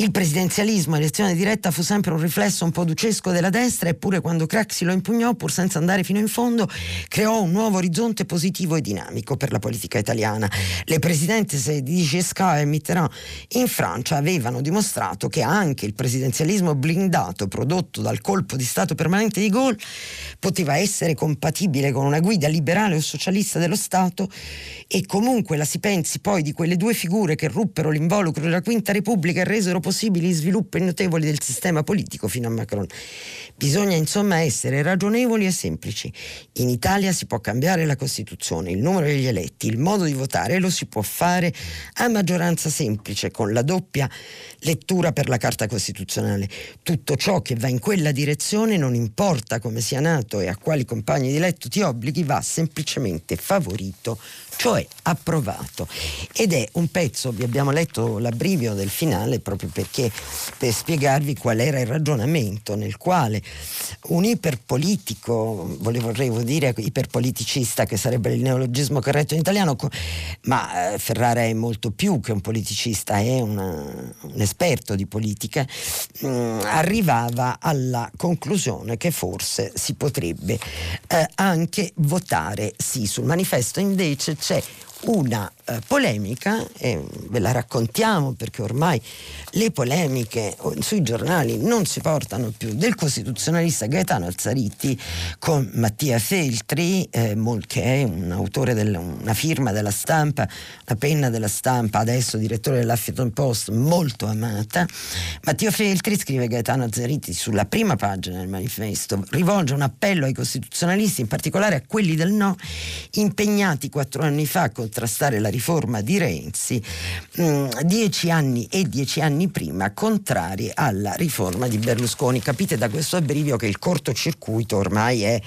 Il presidenzialismo a elezione diretta fu sempre un riflesso un po' ducesco della destra, eppure quando Craxi lo impugnò, pur senza andare fino in fondo, creò un nuovo orizzonte positivo e dinamico per la politica italiana. Le presidenze di Giscard e Mitterrand in Francia avevano dimostrato che anche il presidenzialismo blindato prodotto dal colpo di Stato permanente di Gaulle poteva essere compatibile con una guida liberale o socialista dello Stato e comunque la si pensi poi di quelle due figure che ruppero l'involucro della Quinta Repubblica e resero possibili sviluppi notevoli del sistema politico fino a Macron. Bisogna insomma essere ragionevoli e semplici. In Italia si può cambiare la Costituzione, il numero degli eletti, il modo di votare lo si può fare a maggioranza semplice con la doppia lettura per la Carta Costituzionale. Tutto ciò che va in quella direzione, non importa come sia nato e a quali compagni di letto ti obblighi, va semplicemente favorito cioè approvato. Ed è un pezzo, vi abbiamo letto l'abbrivio del finale proprio perché per spiegarvi qual era il ragionamento nel quale un iperpolitico, volevo dire iperpoliticista che sarebbe il neologismo corretto in italiano, ma eh, Ferrara è molto più che un politicista, è una, un esperto di politica, mh, mm, arrivava alla conclusione che forse si potrebbe eh, anche votare sì sul manifesto invece c'è una eh, polemica, e ve la raccontiamo perché ormai le polemiche sui giornali non si portano più, del costituzionalista Gaetano Alzariti con Mattia Feltri, eh, che è un autore, del, una firma della stampa, una penna della stampa, adesso direttore dell'Huffington Post, molto amata. Mattia Feltri, scrive Gaetano Alzariti sulla prima pagina del manifesto, rivolge un appello ai costituzionalisti, in particolare a quelli del no, impegnati quattro anni fa a contrastare la riforma di Renzi, mh, mm, dieci anni e dieci anni prima contrari alla riforma di Berlusconi. Capite da questo abbrivio che il cortocircuito ormai è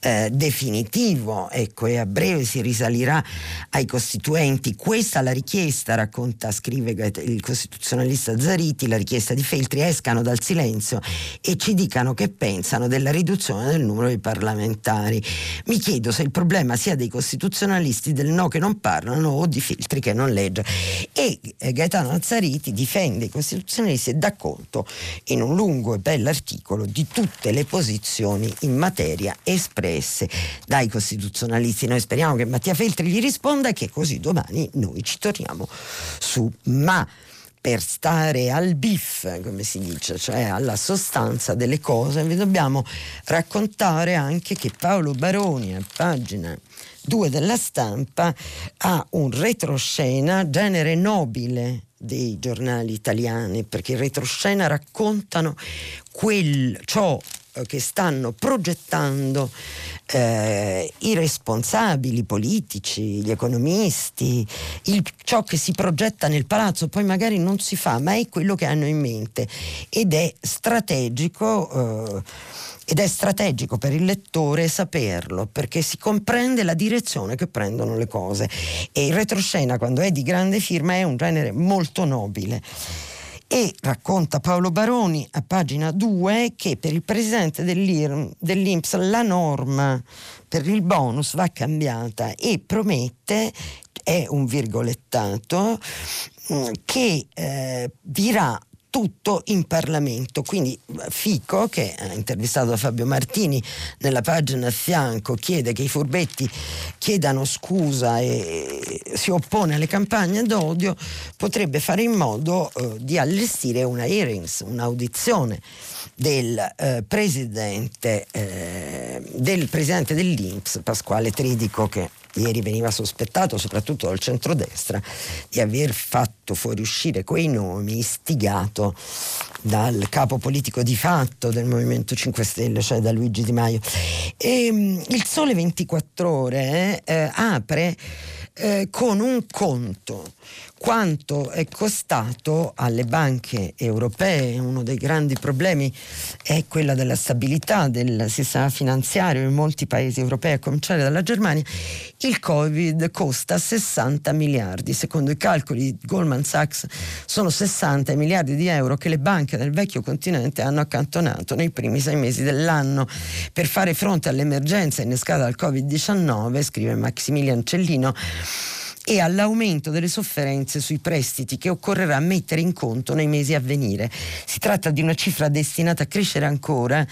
eh, definitivo ecco, e a breve si risalirà ai costituenti. Questa la richiesta, racconta, scrive il costituzionalista Zariti, la richiesta di Feltri, escano dal silenzio e ci dicano che pensano della riduzione del numero di parlamentari. Mi chiedo se il problema sia dei costituzionalisti del no che non parlano o di filtri che non legge. E eh, Gaetano Azzariti difende i costituzionalisti e dà conto in un lungo e bell'articolo di tutte le posizioni in materia espresse dai costituzionalisti. Noi speriamo che Mattia Feltri gli risponda e che così domani noi ci torniamo su. Ma per stare al biff, come si dice, cioè alla sostanza delle cose, vi dobbiamo raccontare anche che Paolo Baroni, a pagina 2 della stampa, ha un retroscena genere nobile dei giornali italiani, perché in retroscena raccontano quel, ciò eh, che stanno progettando eh, i responsabili politici, gli economisti, il, ciò che si progetta nel palazzo poi magari non si fa, ma è quello che hanno in mente ed è strategico. Eh, ed è strategico per il lettore saperlo perché si comprende la direzione che prendono le cose. E il retroscena quando è di grande firma è un genere molto nobile. E racconta Paolo Baroni a pagina 2 che per il presidente dell'Inps la norma per il bonus va cambiata e promette, è un virgolettato, che eh, dirà tutto in Parlamento. Quindi Fico, che ha intervistato Fabio Martini nella pagina a fianco, chiede che i furbetti chiedano scusa e si oppone alle campagne d'odio, potrebbe fare in modo eh, di allestire una hearings, un'audizione del, eh, presidente, eh, del presidente dell'Inps, Pasquale Tridico, che ieri veniva sospettato soprattutto dal centrodestra di aver fatto fuoriuscire quei nomi istigato dal capo politico di fatto del Movimento 5 Stelle, cioè da Luigi Di Maio. E, ehm, il Sole 24 Ore eh, apre eh, con un conto quanto è costato alle banche europee. Uno dei grandi problemi è quella della stabilità del sistema finanziario in molti paesi europei, a cominciare dalla Germania. Il Covid costa 60 miliardi. Secondo i calcoli di Goldman Sachs sono 60 miliardi di euro che le banche del vecchio continente hanno accantonato nei primi sei mesi dell'anno per fare fronte all'emergenza innescata dal Covid-19, scrive Maximilian Cellino e all'aumento delle sofferenze sui prestiti che occorrerà mettere in conto nei mesi a venire. Si tratta di una cifra destinata a crescere ancora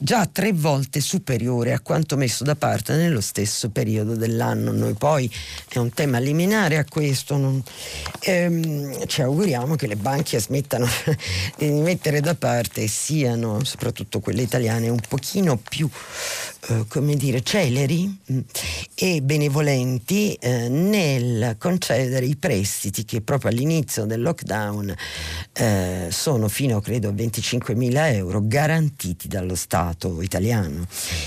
già tre volte superiore a quanto messo da parte nello stesso periodo dell'anno. Noi poi è un tema liminare a questo, non, ehm, ci auguriamo che le banche smettano di mettere da parte e siano, soprattutto quelle italiane, un pochino più, eh, come dire, celeri mm, e benevolenti eh, nel concedere i prestiti che proprio all'inizio del lockdown eh, sono fino credo a 25 mila euro garantiti dallo Stato italiano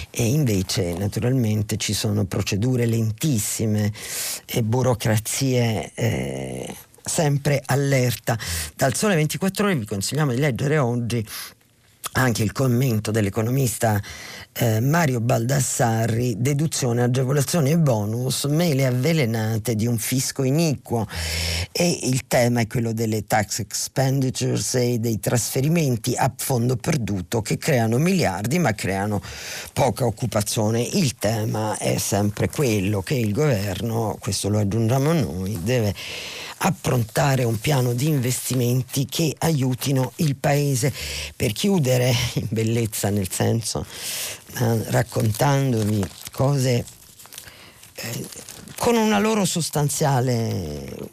e invece naturalmente ci sono procedure lentissime e burocrazie eh, sempre allerta. Dal Sole 24 ore vi consigliamo di leggere oggi anche il commento dell'economista eh, Mario Baldassarri, deduzione, agevolazioni e bonus, mele avvelenate di un fisco iniquo. E il tema è quello delle tax expenditures e dei trasferimenti a fondo perduto che creano miliardi ma creano poca occupazione. Il tema è sempre quello che il governo, questo lo aggiungiamo noi, deve approntare un piano di investimenti che aiutino il paese per chiudere in bellezza nel senso raccontandovi cose eh, con una loro sostanziale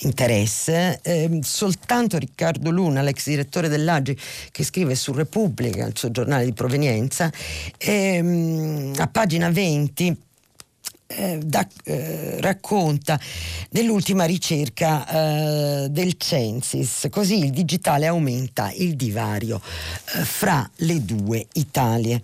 interesse. Eh, soltanto Riccardo Luna, l'ex direttore dell'Agi, che scrive su Repubblica, il suo giornale di provenienza, ehm, a pagina 20 eh, da, eh, racconta dell'ultima ricerca eh, del Censis, così il digitale aumenta il divario eh, fra le due Italie.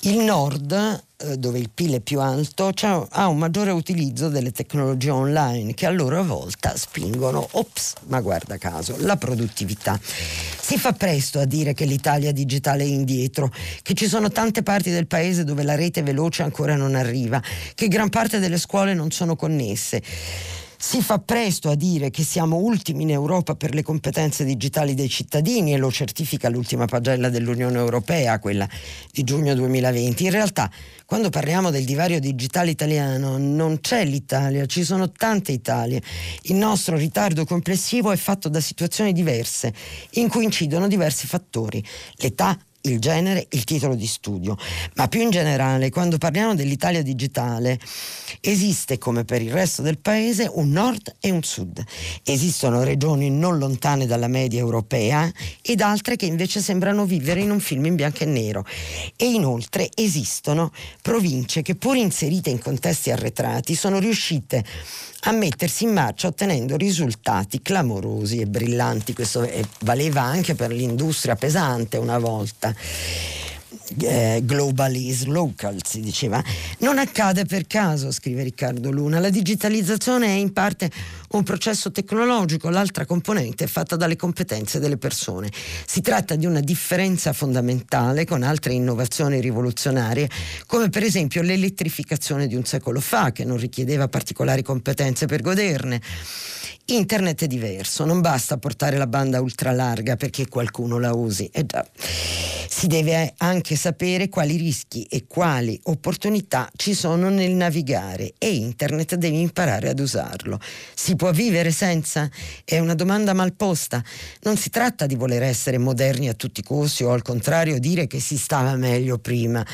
Il nord dove il PIL è più alto, ha un maggiore utilizzo delle tecnologie online che a loro volta spingono, ops, ma guarda caso, la produttività. Si fa presto a dire che l'Italia digitale è indietro, che ci sono tante parti del paese dove la rete veloce ancora non arriva, che gran parte delle scuole non sono connesse. Si fa presto a dire che siamo ultimi in Europa per le competenze digitali dei cittadini e lo certifica l'ultima pagella dell'Unione Europea, quella di giugno 2020. In realtà, quando parliamo del divario digitale italiano, non c'è l'Italia, ci sono tante Italie. Il nostro ritardo complessivo è fatto da situazioni diverse, in cui incidono diversi fattori. L'età, il genere, il titolo di studio, ma più in generale, quando parliamo dell'Italia digitale, esiste come per il resto del paese un nord e un sud. Esistono regioni non lontane dalla media europea ed altre che invece sembrano vivere in un film in bianco e nero. E inoltre esistono province che pur inserite in contesti arretrati sono riuscite a mettersi in marcia ottenendo risultati clamorosi e brillanti. Questo valeva anche per l'industria pesante una volta eh, global is local, si diceva. Non accade per caso, scrive Riccardo Luna. La digitalizzazione è in parte un processo tecnologico, l'altra componente è fatta dalle competenze delle persone. Si tratta di una differenza fondamentale con altre innovazioni rivoluzionarie, come per esempio l'elettrificazione di un secolo fa, che non richiedeva particolari competenze per goderne Internet è diverso, non basta portare la banda ultralarga perché qualcuno la usi. Eh già. Si deve anche sapere quali rischi e quali opportunità ci sono nel navigare e Internet devi imparare ad usarlo. Si può vivere senza? È una domanda mal posta. Non si tratta di voler essere moderni a tutti i costi o al contrario dire che si stava meglio prima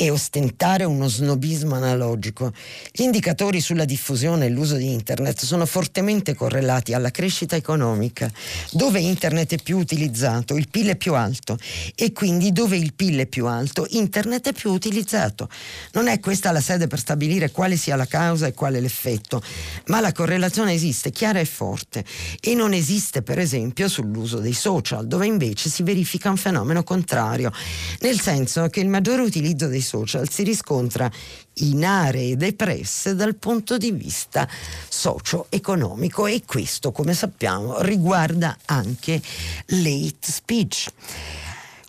e ostentare uno snobismo analogico. Gli indicatori sulla diffusione e l'uso di Internet sono fortemente correlati alla crescita economica. Dove Internet è più utilizzato, il PIL è più alto e quindi dove il PIL è più alto, Internet è più utilizzato. Non è questa la sede per stabilire quale sia la causa e quale l'effetto, ma la correlazione esiste chiara e forte e non esiste per esempio sull'uso dei social, dove invece si verifica un fenomeno contrario, nel senso che il maggiore utilizzo dei social si riscontra in aree depresse dal punto di vista socio-economico e questo, come sappiamo, riguarda anche l'hate speech.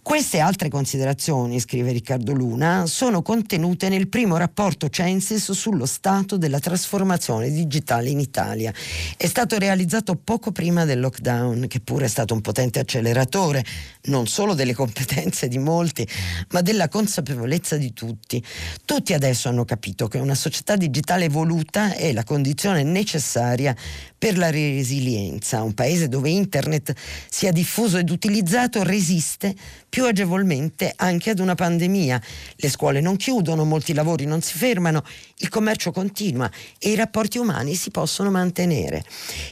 Queste altre considerazioni, scrive Riccardo Luna, sono contenute nel primo rapporto Censis sullo stato della trasformazione digitale in Italia. È stato realizzato poco prima del lockdown, che pure è stato un potente acceleratore non solo delle competenze di molti, ma della consapevolezza di tutti. Tutti adesso hanno capito che una società digitale evoluta è la condizione necessaria per la resilienza. Un paese dove internet sia diffuso ed utilizzato resiste più agevolmente anche ad una pandemia. Le scuole non chiudono, molti lavori non si fermano, il commercio continua e i rapporti umani si possono mantenere.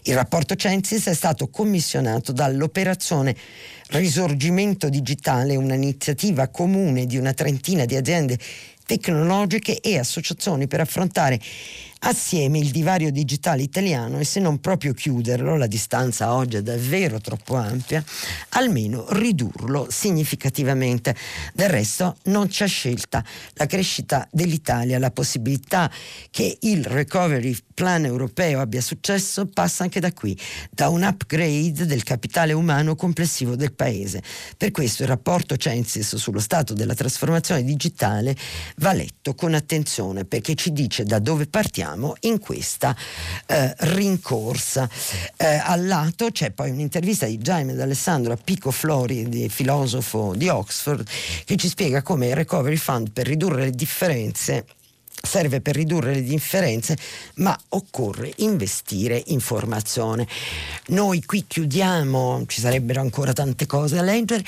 Il rapporto Censis è stato commissionato dall'operazione Risorgimento Digitale, un'iniziativa comune di una trentina di aziende tecnologiche e associazioni per affrontare assieme il divario digitale italiano e se non proprio chiuderlo, la distanza oggi è davvero troppo ampia, almeno ridurlo significativamente. Del resto non c'è scelta. La crescita dell'Italia, la possibilità che il recovery plan europeo abbia successo passa anche da qui, da un upgrade del capitale umano complessivo del paese. Per questo il rapporto Censis sullo stato della trasformazione digitale va letto con attenzione perché ci dice da dove partiamo siamo in questa eh, rincorsa. Eh, al lato c'è poi un'intervista di Jaime D'Alessandro a Pico Flori, filosofo di Oxford, che ci spiega come il Recovery Fund per ridurre le differenze serve per ridurre le differenze, ma occorre investire in formazione. Noi qui chiudiamo, ci sarebbero ancora tante cose da leggere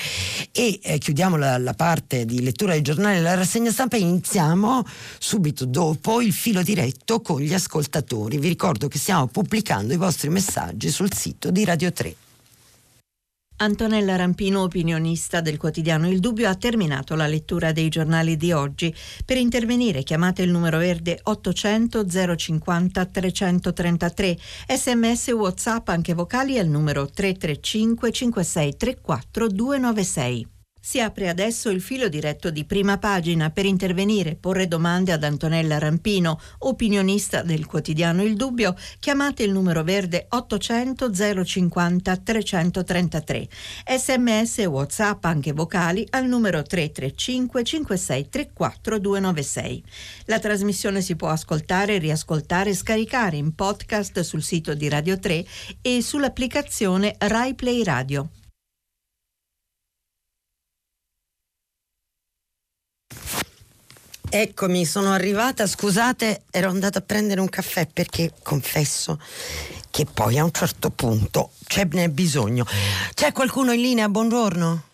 e eh, chiudiamo la, la, parte di lettura dei giornali e la rassegna stampa e iniziamo subito dopo il filo diretto con gli ascoltatori. Vi ricordo che stiamo pubblicando i vostri messaggi sul sito di Radio 3. Antonella Rampino, opinionista del quotidiano Il Dubbio, ha terminato la lettura dei giornali di oggi. Per intervenire chiamate il numero verde 800 050 333, sms whatsapp anche vocali al numero 335 5634 296. Si apre adesso il filo diretto di prima pagina per intervenire e porre domande ad Antonella Rampino, opinionista del quotidiano Il Dubbio. Chiamate il numero verde 800 050 333. Sms e WhatsApp anche vocali al numero 335 5634 296. La trasmissione si può ascoltare, riascoltare e scaricare in podcast sul sito di Radio 3 e sull'applicazione Rai Play Radio. Eccomi, sono arrivata, scusate, ero andata a prendere un caffè perché confesso che poi a un certo punto ce n'è bisogno. C'è qualcuno in linea? Buongiorno.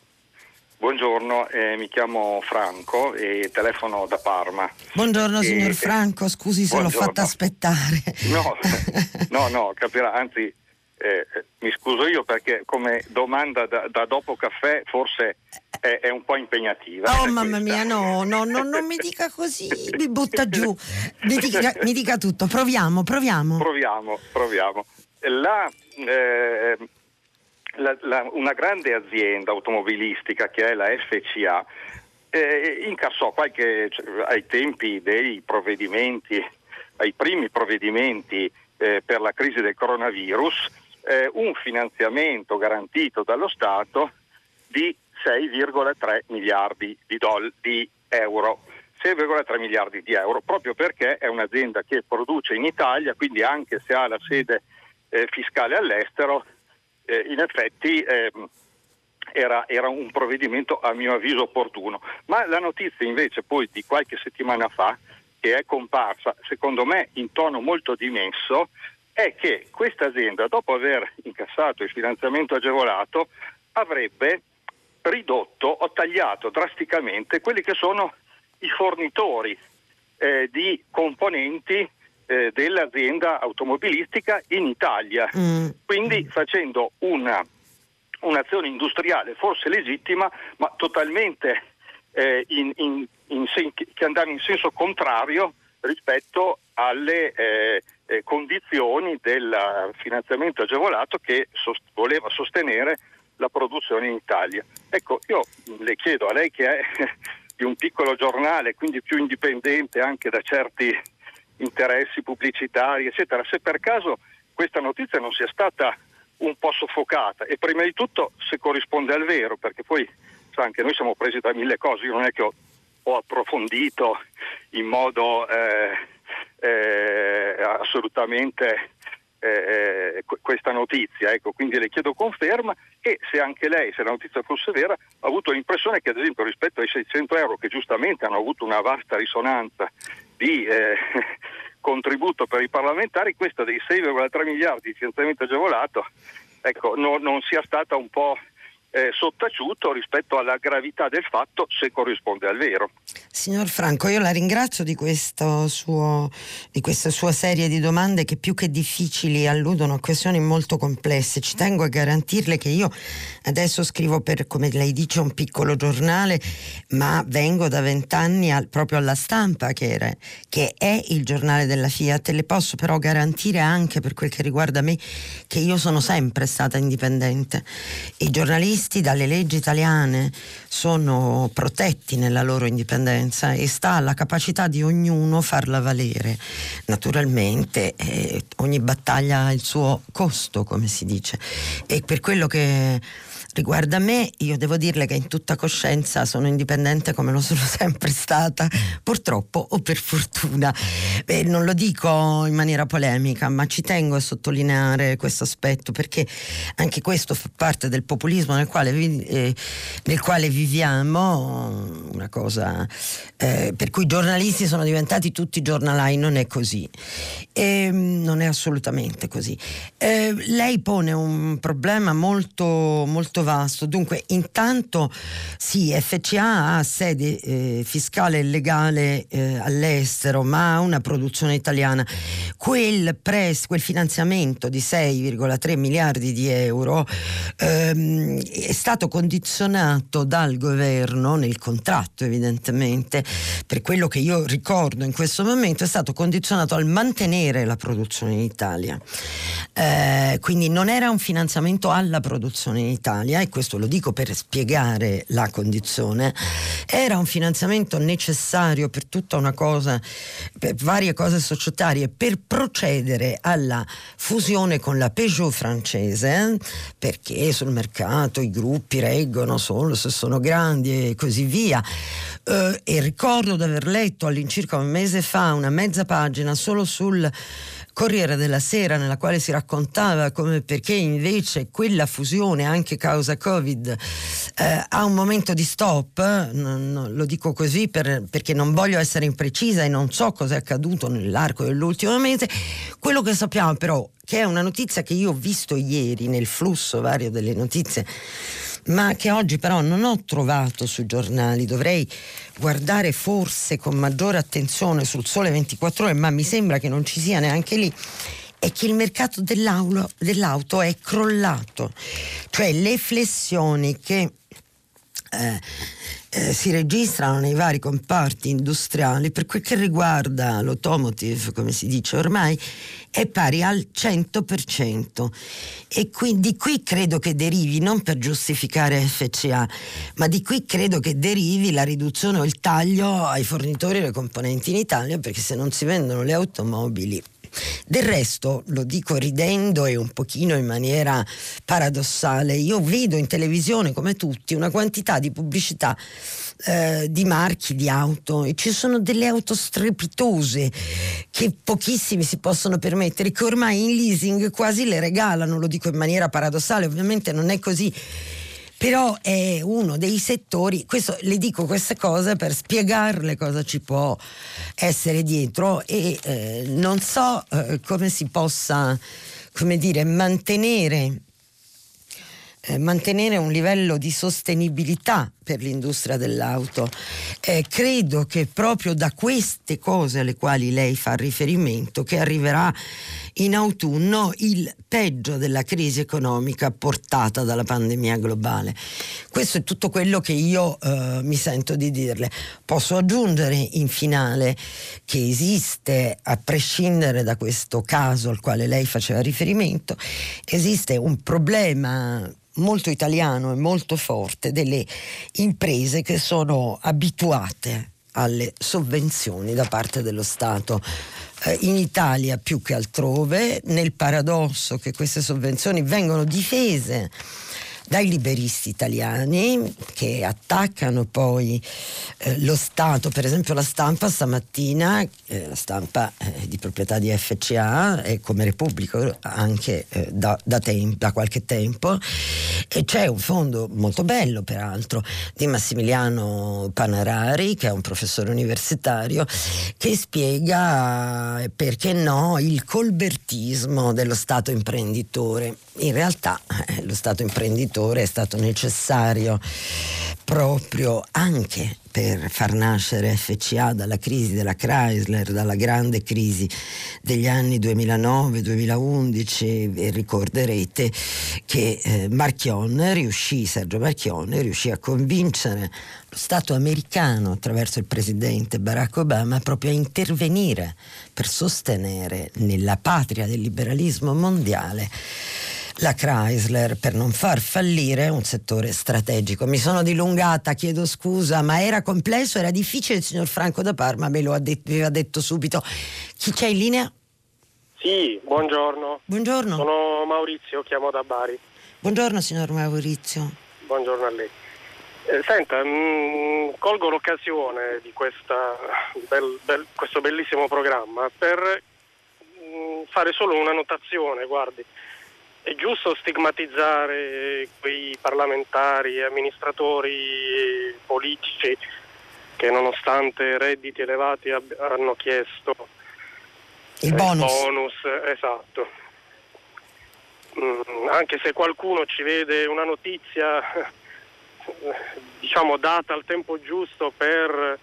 Buongiorno, eh, mi chiamo Franco e telefono da Parma. Buongiorno signor Franco, scusi se buongiorno. l'ho fatta aspettare. No, no, no, capirà, anzi eh, mi scuso io perché come domanda da, da dopo caffè forse è, è, un po' impegnativa. Oh mamma mia, no, no, no, non mi dica così, mi butta giù. Mi dica, mi dica tutto, proviamo, proviamo. Proviamo, proviamo. La, eh, la, la, una grande azienda automobilistica che è la FCA eh, incassò qualche, cioè, ai tempi dei provvedimenti, ai primi provvedimenti eh, per la crisi del coronavirus, eh, un finanziamento garantito dallo Stato di 6,3 miliardi di, doll- di euro. 6,3 miliardi di euro, proprio perché è un'azienda che produce in Italia, quindi anche se ha la sede eh, fiscale all'estero, eh, in effetti ehm, era, era, un provvedimento a mio avviso opportuno. Ma la notizia invece poi di qualche settimana fa, che è comparsa secondo me in tono molto dimesso, è che questa azienda, dopo aver incassato il finanziamento agevolato, avrebbe ridotto o tagliato drasticamente quelli che sono i fornitori eh, di componenti eh, dell'azienda automobilistica in Italia, mm. quindi facendo una, un'azione industriale forse legittima ma totalmente eh, in, in, in sen- che andava in senso contrario rispetto alle eh, condizioni del finanziamento agevolato che sost- voleva sostenere la produzione in Italia. Ecco, io le chiedo a lei che è di un piccolo giornale, quindi più indipendente anche da certi interessi pubblicitari, eccetera, se per caso questa notizia non sia stata un po' soffocata e prima di tutto se corrisponde al vero, perché poi sa, anche noi siamo presi da mille cose, io non è che ho, ho approfondito in modo eh, eh, assolutamente eh, questa notizia, ecco, quindi le chiedo conferma e se anche lei, se la notizia fosse vera, ha avuto l'impressione che ad esempio rispetto ai 600 euro che giustamente hanno avuto una vasta risonanza di eh, contributo per i parlamentari, questa dei 6,3 miliardi di finanziamento agevolato ecco, no, non sia stata un po' eh, sottaciuto rispetto alla gravità del fatto se corrisponde al vero. Signor Franco, io la ringrazio di, suo, di, questa sua serie di domande che più che difficili alludono a questioni molto complesse. Ci tengo a garantirle che io adesso scrivo per, come lei dice, un piccolo giornale, ma vengo da vent'anni al, proprio alla stampa che, era, che è il giornale della Fiat. Le posso però garantire anche per quel che riguarda me che io sono sempre stata indipendente. I giornalisti giornalisti dalle leggi italiane sono protetti nella loro indipendenza e sta alla capacità di ognuno farla valere. Naturalmente eh, ogni battaglia ha il suo costo, come si dice, e per quello che Riguarda me, io devo dirle che in tutta coscienza sono indipendente come lo sono sempre stata, purtroppo o per fortuna. Beh, non lo dico in maniera polemica, ma ci tengo a sottolineare questo aspetto perché anche questo fa parte del populismo nel quale, vi, eh, nel quale viviamo, una cosa eh, per cui i giornalisti sono diventati tutti giornalai, non è così. E, non è assolutamente così. Eh, lei pone un problema molto, molto vasto. Dunque, intanto sì, FCA ha sede eh, fiscale e legale eh, all'estero, ma ha una produzione italiana. Quel, pres, quel finanziamento di 6,3 miliardi di euro ehm, è stato condizionato dal governo nel contratto, evidentemente, per quello che io ricordo in questo momento, è stato condizionato al mantenere la produzione in Italia. Eh, quindi non era un finanziamento alla produzione in Italia e questo lo dico per spiegare la condizione, era un finanziamento necessario per tutta una cosa, per varie cose societarie, per procedere alla fusione con la Peugeot francese, perché sul mercato i gruppi reggono solo se sono grandi e così via. Eh, e ricordo di aver letto all'incirca un mese fa una mezza pagina solo sul Corriere della Sera nella quale si raccontava come perché invece quella fusione anche causa Covid eh, ha un momento di stop, non, non, lo dico così per, perché non voglio essere imprecisa e non so cosa è accaduto nell'arco dell'ultimo mese, quello che sappiamo però che è una notizia che io ho visto ieri nel flusso vario delle notizie ma che oggi però non ho trovato sui giornali. Dovrei guardare forse con maggiore attenzione sul sole 24 ore, ma mi sembra che non ci sia neanche lì è che il mercato dell'auto è crollato, cioè le flessioni che eh, eh, si registrano nei vari comparti industriali per quel che riguarda l'automotive, come si dice ormai, è pari al 100% e quindi qui credo che derivi, non per giustificare FCA, ma di qui credo che derivi la riduzione o il taglio ai fornitori delle componenti in Italia perché se non si vendono le automobili Del resto, lo dico ridendo e un pochino in maniera paradossale, io vedo in televisione come tutti una quantità di pubblicità eh, di marchi di auto e ci sono delle auto strepitose che pochissimi si possono permettere, che ormai in leasing quasi le regalano, lo dico in maniera paradossale, ovviamente non è così però è uno dei settori, questo, le dico queste cose per spiegarle cosa ci può essere dietro e eh, non so eh, come si possa, come dire, mantenere eh, mantenere un livello di sostenibilità per l'industria dell'auto. Eh, credo che proprio da queste cose alle quali lei fa riferimento, che arriverà in autunno il peggio della crisi economica portata dalla pandemia globale. Questo è tutto quello che io eh, mi sento di dirle. Posso aggiungere in finale che esiste, a prescindere da questo caso al quale lei faceva riferimento, esiste un problema molto italiano e molto forte delle imprese che sono abituate alle sovvenzioni da parte dello Stato. Eh, in Italia più che altrove, nel paradosso che queste sovvenzioni vengono difese dai liberisti italiani che attaccano poi eh, lo Stato, per esempio la stampa stamattina, eh, la stampa eh, di proprietà di FCA e come Repubblica anche eh, da, da, tem- da, qualche tempo, e c'è un fondo molto bello peraltro di Massimiliano Panarari che è un professore universitario che spiega perché no il colbertismo dello Stato imprenditore. In realtà eh, lo Stato imprenditore settore è stato necessario proprio anche per far nascere FCA dalla crisi della Chrysler, dalla grande crisi degli anni 2009-2011 e ricorderete che eh, Marchion riuscì, Sergio Marchion riuscì a convincere lo Stato americano attraverso il presidente Barack Obama proprio a intervenire per sostenere nella patria del liberalismo mondiale la Chrysler per non far fallire un settore strategico. Mi sono dilungata, chiedo scusa, ma era complesso, era difficile, il signor Franco da Parma me lo aveva detto subito. Chi c'è in linea? Sì, buongiorno. Buongiorno. Sono Maurizio, chiamo da Bari. Buongiorno signor Maurizio. Buongiorno a lei. Eh, senta, mh, mm, colgo l'occasione di questa, bel, bel, questo bellissimo programma per mh, mm, fare solo una notazione, guardi è giusto stigmatizzare quei parlamentari amministratori politici che nonostante redditi elevati ab- hanno chiesto il bonus. Eh, bonus esatto. Mm, anche se qualcuno ci vede una notizia diciamo data al tempo giusto per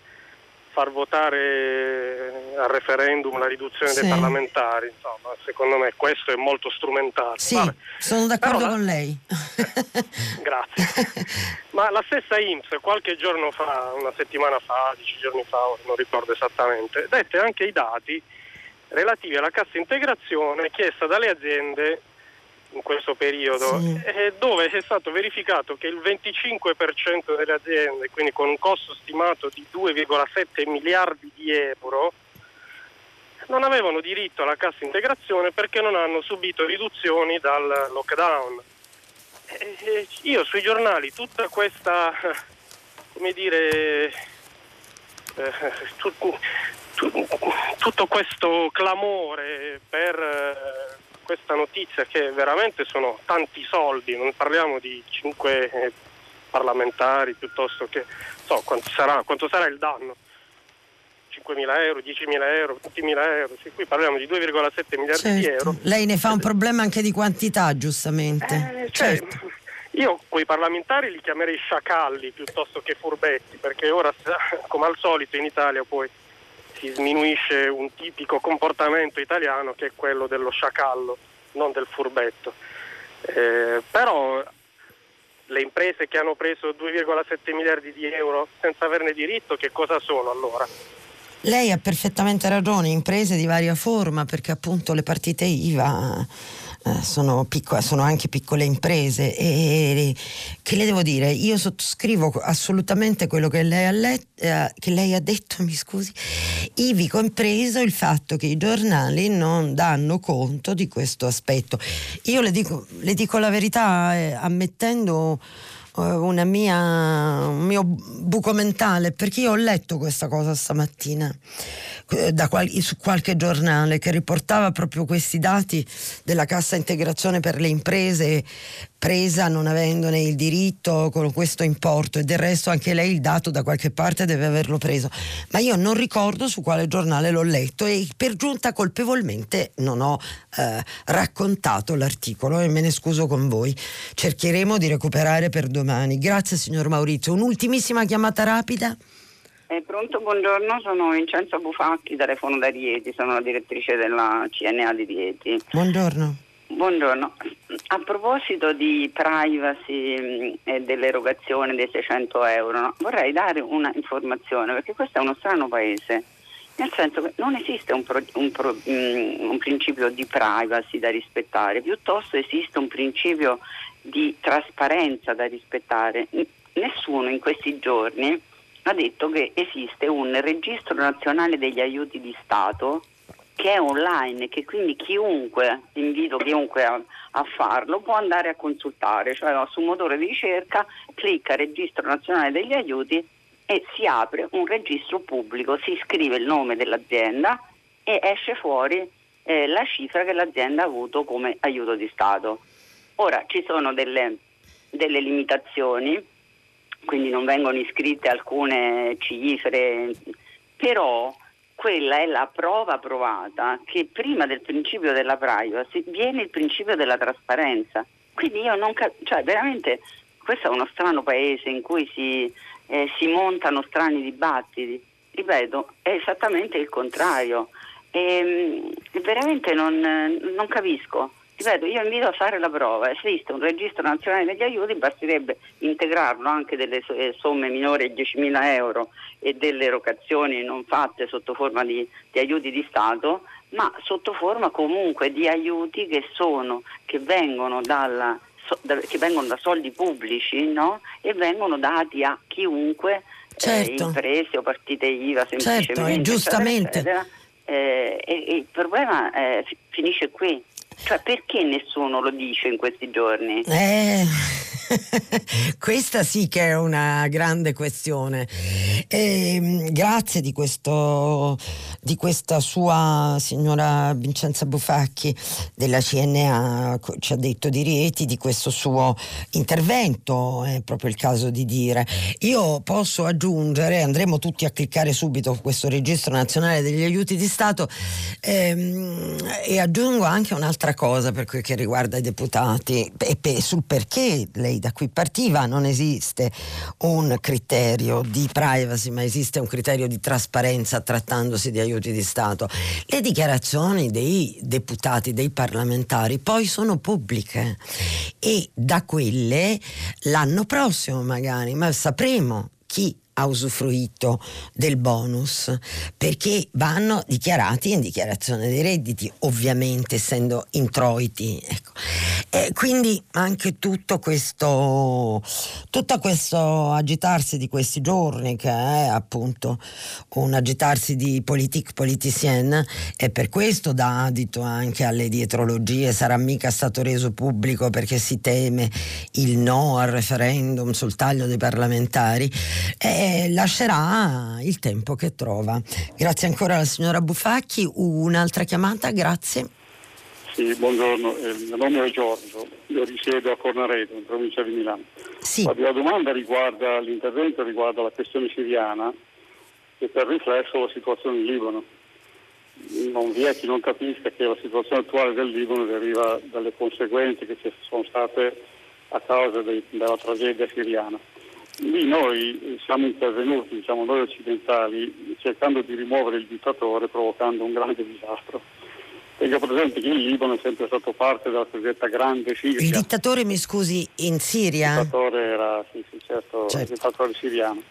far votare al referendum la riduzione sì. dei parlamentari, insomma, secondo me questo è molto strumentale. Sì, Vabbè. sono d'accordo Però, con lei. Grazie. Ma la stessa IMSS qualche giorno fa, una settimana fa, dieci giorni fa, non ricordo esattamente, dette anche i dati relativi alla cassa integrazione chiesta dalle aziende in questo periodo, sì. eh, dove è stato verificato che il 25% delle aziende, quindi con un costo stimato di 2,7 miliardi di euro, non avevano diritto alla cassa integrazione perché non hanno subito riduzioni dal lockdown. Eh, io sui giornali tutta questa, come dire, eh, tu, tu, tutto questo clamore per eh, questa notizia che veramente sono tanti soldi, non parliamo di 5 eh, parlamentari piuttosto che so quanto sarà, quanto sarà il danno. 5.000 euro, 10.000 euro, 20.000 euro, sì, qui parliamo di 2,7 miliardi certo. di euro. Lei ne fa un problema anche di quantità, giustamente. Eh, cioè, certo. Io quei parlamentari li chiamerei sciacalli piuttosto che furbetti, perché ora, come al solito in Italia, poi si sminuisce un tipico comportamento italiano che è quello dello sciacallo, non del furbetto. Eh, però le imprese che hanno preso 2,7 miliardi di euro senza averne diritto, che cosa sono allora? Lei ha perfettamente ragione, imprese di varia forma, perché appunto le partite IVA eh, sono, piccole, sono, anche piccole imprese e che le devo dire, io sottoscrivo assolutamente quello che lei ha, let, eh, che lei ha detto, mi scusi, ivi compreso il fatto che i giornali non danno conto di questo aspetto. Io le dico, le dico la verità eh, ammettendo mia, un mio buco mentale perché io ho letto questa cosa stamattina eh, qual- su qualche giornale che riportava proprio questi dati della cassa integrazione per le imprese presa non avendone il diritto con questo importo e del resto anche lei il dato da qualche parte deve averlo preso. Ma io non ricordo su quale giornale l'ho letto e per giunta colpevolmente non ho eh, raccontato l'articolo e me ne scuso con voi. Cercheremo di recuperare per domani. Grazie signor Maurizio. Un'ultimissima chiamata rapida? Eh, pronto, buongiorno, sono Vincenzo Bufacchi, telefono da Rieti, sono la direttrice della CNA di Rieti. Buongiorno. Buongiorno, a proposito di privacy mm, e dell'erogazione dei 600 euro, no? vorrei dare una informazione perché questo è uno strano paese, nel senso che non esiste un, pro, un, pro, um, un principio di privacy da rispettare, piuttosto esiste un principio di trasparenza da rispettare. Nessuno in questi giorni ha detto che esiste un registro nazionale degli aiuti di Stato che è online, che quindi chiunque, invito chiunque a, a, farlo, può andare a consultare, cioè su un motore di ricerca clicca Registro Nazionale degli Aiuti e si apre un registro pubblico, si scrive il nome dell'azienda e esce fuori eh, la cifra che l'azienda ha avuto come aiuto di Stato. Ora ci sono delle, delle limitazioni, quindi non vengono iscritte alcune cifre, però quella è la prova provata che prima del principio della privacy viene il principio della trasparenza. Quindi io non capisco, cioè veramente questo è uno strano paese in cui si, eh, si montano strani dibattiti. Ripeto, è esattamente il contrario. E, mm, veramente non, non capisco. Ripeto, io invito a fare la prova, esiste un registro nazionale degli aiuti, basterebbe integrarlo anche delle eh, somme minori ai 10.000 euro e delle erogazioni non fatte sotto forma di, di aiuti di Stato, ma sotto forma comunque di aiuti che, sono, che, vengono, dalla, che vengono da soldi pubblici no? e vengono dati a chiunque, eh, certo. eh, imprese o partite IVA semplicemente. Certo, giustamente. Eccetera, eccetera. Eh, e, e il problema eh, finisce qui. Cioè perché nessuno lo dice in questi giorni? Eh, questa sì che è una grande questione. Eh, grazie di, questo, di questa sua signora Vincenza Bufacchi della CNA, ci ha detto di Rieti, di questo suo intervento, è proprio il caso di dire. Io posso aggiungere, andremo tutti a cliccare subito questo registro nazionale degli aiuti di Stato ehm, e aggiungo anche un'altra cosa per quel che riguarda i deputati e pe- sul perché lei da qui partiva non esiste un criterio di privacy ma esiste un criterio di trasparenza trattandosi di aiuti di Stato. Le dichiarazioni dei deputati, dei parlamentari poi sono pubbliche e da quelle l'anno prossimo magari, ma sapremo chi ha usufruito del bonus perché vanno dichiarati in dichiarazione dei redditi, ovviamente essendo introiti. Ecco. E quindi anche tutto questo, tutto questo agitarsi di questi giorni, che è appunto un agitarsi di politique politicienne, e per questo dà adito anche alle dietrologie, sarà mica stato reso pubblico perché si teme il no al referendum sul taglio dei parlamentari. E lascerà il tempo che trova. Grazie ancora alla signora Buffacchi. Un'altra chiamata, grazie. Sì, buongiorno, eh, il mio nome è Giorgio, io risiedo a Cornaredo, in provincia di Milano. Sì. La domanda riguarda l'intervento riguarda la questione siriana e per riflesso la situazione in Libano. Non vi è chi non capisca che la situazione attuale del Libano deriva dalle conseguenze che ci sono state a causa dei, della tragedia siriana. Lì noi siamo intervenuti, diciamo noi occidentali, cercando di rimuovere il dittatore provocando un grande disastro. Tengo presente che il Libano è sempre stato parte della cosiddetta grande Siria. Il dittatore, mi scusi, in Siria? Il dittatore era, sì, sì, certo, certo. il dittatore siriano.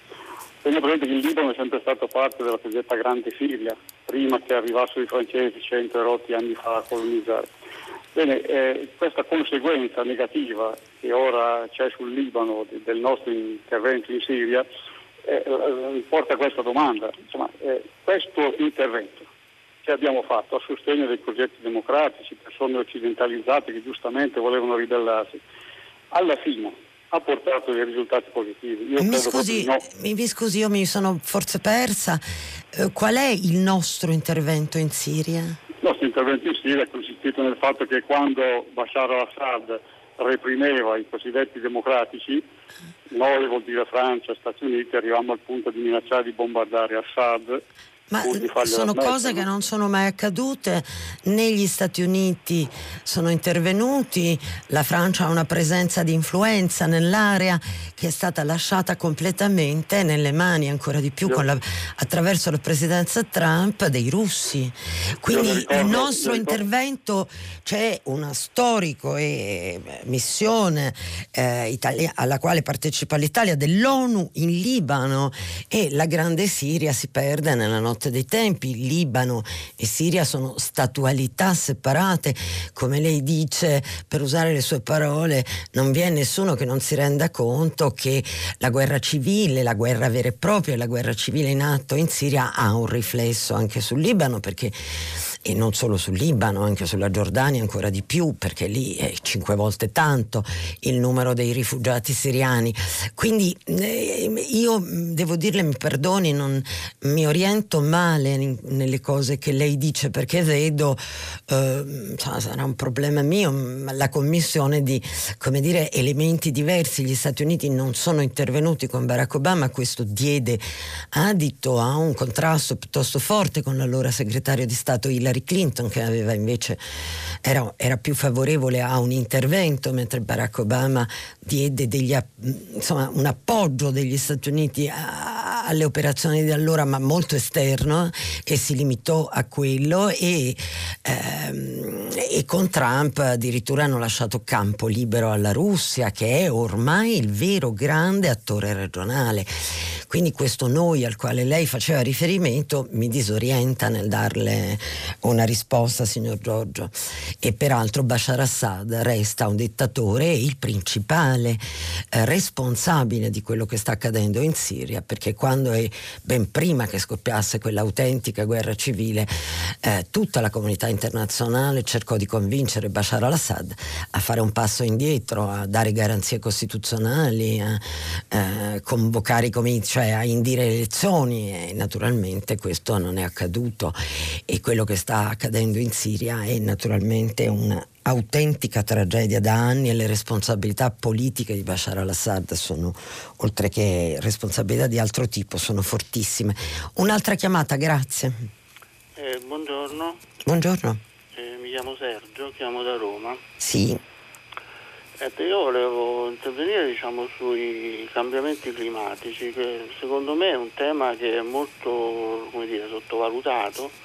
Tengo presente che il Libano è sempre stato parte della cosiddetta grande Siria, prima che arrivassero i francesi cento erotti anni fa a colonizzare. Bene, eh, questa conseguenza negativa che ora c'è sul Libano del nostro intervento in Siria eh, eh porta a questa domanda. Insomma, eh, questo intervento che abbiamo fatto a sostegno dei progetti democratici, persone occidentalizzate che giustamente volevano ribellarsi, alla fine ha portato dei risultati positivi. Io mi, scusi, no. mi scusi, io mi sono forse persa. Eh, qual è il nostro intervento in Siria? Il nostro intervento in Siria è consistito nel fatto che quando Bashar al-Assad reprimeva i cosiddetti democratici, noi vuol dire Francia, Stati Uniti, arrivavamo al punto di minacciare di bombardare Assad ma sono cose che non sono mai accadute, né gli Stati Uniti sono intervenuti, la Francia ha una presenza di influenza nell'area che è stata lasciata completamente nelle mani ancora di più la, attraverso la presidenza Trump dei russi. Quindi ricordo, il nostro intervento c'è una storico e eh, missione eh, italia- alla quale partecipa l'Italia dell'ONU in Libano e la grande Siria si perde nella nostra notte dei tempi, Libano e Siria sono statualità separate, come lei dice, per usare le sue parole, non vi è nessuno che non si renda conto che la guerra civile, la guerra vera e propria, la guerra civile in atto in Siria ha un riflesso anche sul Libano perché e non solo sul Libano, anche sulla Giordania ancora di più, perché lì è cinque volte tanto il numero dei rifugiati siriani. Quindi eh, io devo dirle, mi perdoni, non mi oriento male in, nelle cose che lei dice perché vedo, eh, sarà un problema mio, la commissione di dire, elementi diversi. Gli Stati Uniti non sono intervenuti con Barack Obama, questo diede adito a un contrasto piuttosto forte con l'allora segretario di Stato Hillary Hillary Clinton che aveva invece era, era, più favorevole a un intervento mentre Barack Obama diede degli, insomma, un appoggio degli Stati Uniti a, alle operazioni di allora ma molto esterno e si limitò a quello e, ehm, e con Trump addirittura hanno lasciato campo libero alla Russia che è ormai il vero grande attore regionale. Quindi questo noi al quale lei faceva riferimento mi disorienta nel darle una risposta, signor Giorgio. E peraltro Bashar Assad resta un dittatore e il principale eh, responsabile di quello che sta accadendo in Siria, perché quando è ben prima che scoppiasse quell'autentica guerra civile, eh, tutta la comunità internazionale cercò di convincere Bashar al-Assad a fare un passo indietro, a dare garanzie costituzionali, a eh, convocare i comizi, cioè a indire elezioni e naturalmente questo non è accaduto e quello che sta sta accadendo in Siria è naturalmente un'autentica tragedia da anni e le responsabilità politiche di Bashar al-Assad sono, oltre che responsabilità di altro tipo, sono fortissime. Un'altra chiamata, grazie. Eh, buongiorno. Buongiorno. Eh, mi chiamo Sergio, chiamo da Roma. Sì. Ecco, io volevo intervenire diciamo, sui cambiamenti climatici, che secondo me è un tema che è molto dire, sottovalutato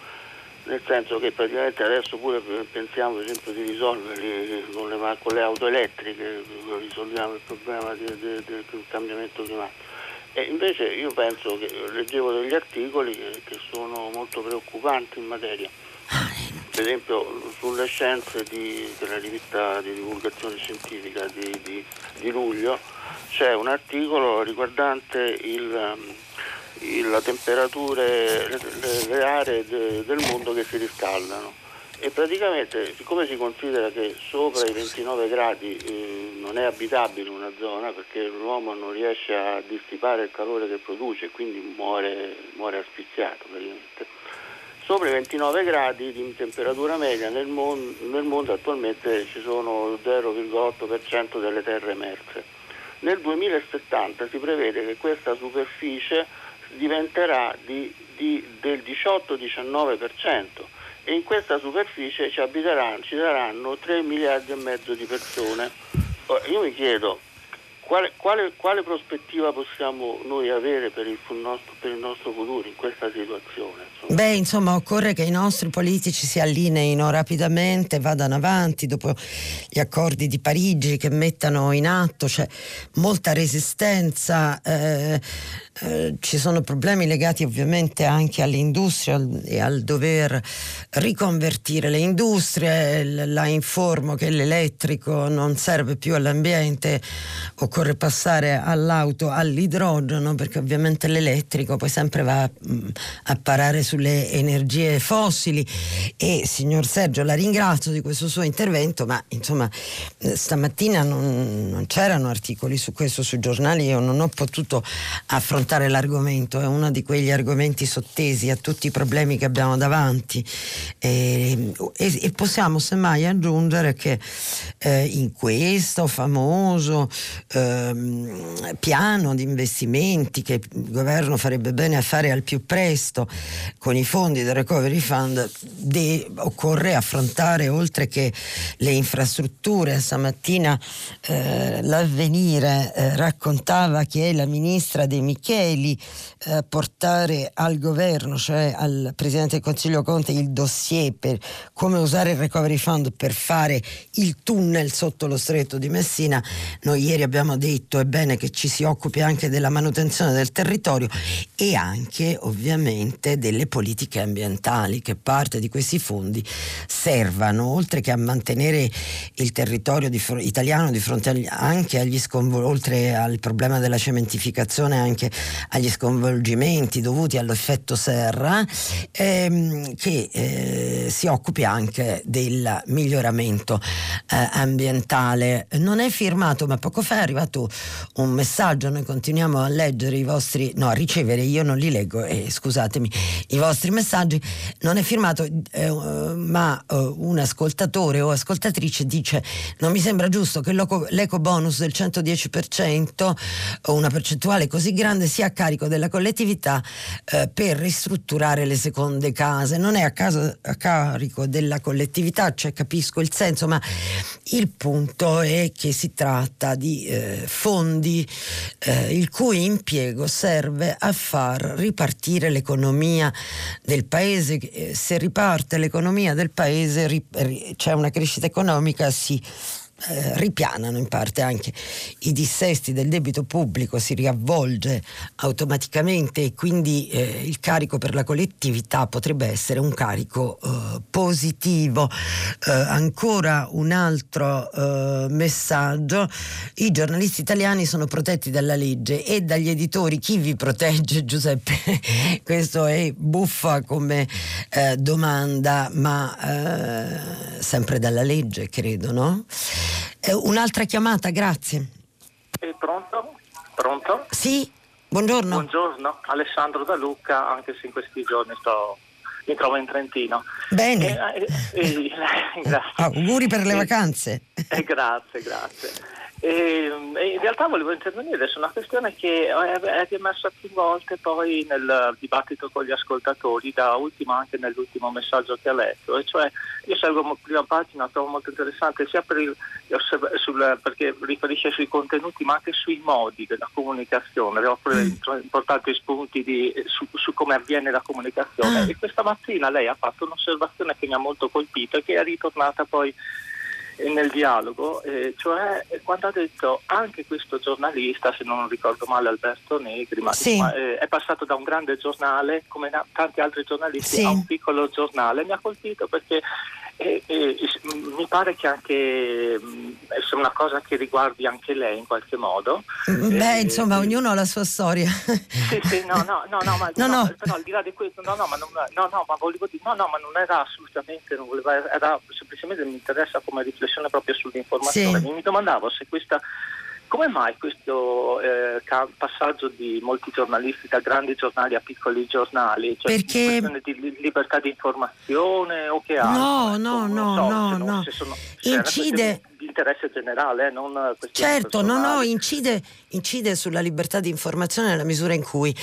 nel senso che praticamente adesso pure pensiamo per esempio di risolverli con le, con le auto elettriche, risolviamo il problema del cambiamento climatico. E invece io penso che leggevo degli articoli che, che sono molto preoccupanti in materia. Per esempio sulle scienze di, della rivista di divulgazione scientifica di, di, di luglio c'è un articolo riguardante il le temperature, le, le aree de, del mondo che si riscaldano e praticamente siccome si considera che sopra i 29 gradi eh, non è abitabile una zona perché l'uomo non riesce a dissipare il calore che produce e quindi muore, muore asfissiato praticamente. Sopra i 29 gradi di temperatura media nel, mon- nel mondo attualmente ci sono 0,8% delle terre emerse. Nel 2070 si prevede che questa superficie diventerà di, di, del 18-19% e in questa superficie ci, abiteranno, ci saranno 3 miliardi e mezzo di persone. Io mi chiedo quale, quale, quale prospettiva possiamo noi avere per il, nostro, per il, nostro, futuro in questa situazione? Insomma? Beh, insomma, occorre che i nostri politici si allineino rapidamente, vadano avanti dopo gli accordi di Parigi che mettano in atto, c'è molta resistenza. Eh, eh, ci sono problemi legati ovviamente anche all'industria e al dover riconvertire le industrie. La informo che l'elettrico non serve più all'ambiente, occorre occorre passare all'auto all'idrogeno perché ovviamente l'elettrico poi sempre va a, mm, a parare sulle energie fossili. E signor Sergio la ringrazio di questo suo intervento ma insomma stamattina non, non c'erano articoli su questo sui giornali io non ho potuto affrontare l'argomento è uno di quegli argomenti sottesi a tutti i problemi che abbiamo davanti. E, e, e possiamo semmai aggiungere che eh, in questo famoso eh, piano di investimenti che il governo farebbe bene a fare al più presto con i fondi del Recovery Fund de- occorre affrontare oltre che le infrastrutture. Stamattina eh, l'avvenire eh, raccontava che la ministra De Micheli eh, portare al governo, cioè al Presidente del Consiglio Conte, il dossier per come usare il Recovery Fund per fare il tunnel sotto lo stretto di Messina. Noi ieri abbiamo detto è bene che ci si occupi anche della manutenzione del territorio e anche ovviamente delle politiche ambientali che parte di questi fondi servano oltre che a mantenere il territorio di fr- italiano di fronte agli, anche agli sconvolgimenti, oltre al problema della cementificazione anche agli sconvolgimenti dovuti all'effetto serra ehm, che eh, si occupi anche del miglioramento eh, ambientale. Non è firmato ma poco fa è arrivato un messaggio noi continuiamo a leggere i vostri no a ricevere io non li leggo eh, scusatemi i vostri messaggi. Non è firmato eh, ma eh, un ascoltatore o ascoltatrice dice non mi sembra giusto che l'eco bonus del 110% o una percentuale così grande sia a carico della collettività eh, per ristrutturare le seconde case. Non è a, caso, a carico della collettività cioè capisco il senso ma il punto è che si tratta di eh, fondi eh, il cui impiego serve a far ripartire l'economia del paese. Eh, se riparte l'economia del paese c'è una crescita economica, si eh, ripianano in parte anche i dissesti del debito pubblico, si riavvolge automaticamente e quindi eh, il carico per la collettività potrebbe essere un carico eh, positivo. Eh, ancora un altro eh, messaggio, i giornalisti italiani sono protetti dalla legge e dagli editori. Chi vi protegge Giuseppe? Questo è buffa come eh, domanda, ma sempre dalla legge credo, no? Eh, un'altra chiamata, grazie. È pronto? Pronto? Sì, buongiorno. Buongiorno, Alessandro da Lucca, anche se in questi giorni sto, mi trovo in Trentino. Bene. Eh, eh, eh grazie. Auguri per le vacanze. Eh, grazie, grazie. E, in realtà volevo intervenire su una questione che è emersa più volte poi nel dibattito con gli ascoltatori, da ultimo anche nell'ultimo messaggio che ha letto, e cioè io seguo prima pagina, la trovo molto interessante sia per il, sul, perché riferisce sui contenuti ma anche sui modi della comunicazione, offre mm. importanti spunti di, su, su, come avviene la comunicazione mm. e questa mattina lei ha fatto un'osservazione che mi ha molto colpito e che è ritornata poi nel dialogo, eh, cioè quando ha detto anche questo giornalista, se non ricordo male Alberto Negri, ma, sì. ma eh, è passato da un grande giornale come tanti altri giornalisti sì. a un piccolo giornale, mi ha colpito perché e, e, mi pare che anche sia una cosa che riguardi anche lei in qualche modo. Beh, e, insomma, e, ognuno ha la sua storia. Sì, sì, no, no, no, no, ma, no, no. però al di là di questo, no, no, ma non, no, no, ma volevo dire, no, no, ma non era assolutamente, non voleva, era semplicemente mi interessa come riflessione proprio sull'informazione. Sì. Mi domandavo se questa come mai questo eh, passaggio di molti giornalisti da grandi giornali a piccoli giornali? Cioè Perché... di libertà di informazione o che altro? No, no, no, no, no. Sono, Incide interesse generale, eh, non Certo, no, no, incide, incide, sulla libertà di informazione nella misura in cui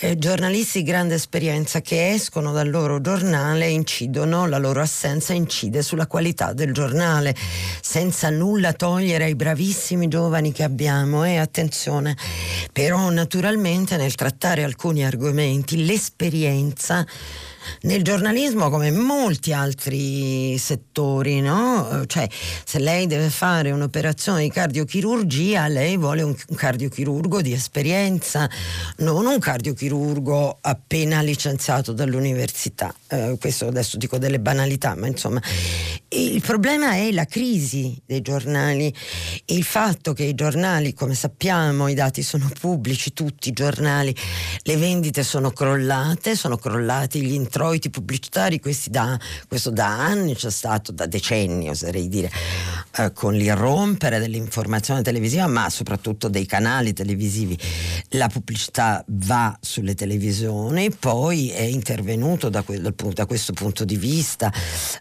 eh, giornalisti di grande esperienza che escono dal loro giornale incidono, la loro assenza incide sulla qualità del giornale, senza nulla togliere ai bravissimi giovani che abbiamo e eh, attenzione, però naturalmente nel trattare alcuni argomenti l'esperienza nel giornalismo come in molti altri settori, no? Cioè, se lei deve fare un'operazione di cardiochirurgia, lei vuole un, cardiochirurgo di esperienza, non un cardiochirurgo appena licenziato dall'università. Eh, questo adesso dico delle banalità, ma insomma il problema è la crisi dei giornali, il fatto che i giornali, come sappiamo, i dati sono pubblici, tutti i giornali, le vendite sono crollate, sono crollati gli introiti pubblicitari, da, questo da anni c'è stato, da decenni oserei dire, eh, con l'irrompere dell'informazione televisiva, ma soprattutto dei canali televisivi. La pubblicità va sulle televisioni, poi è intervenuto da, da questo punto di vista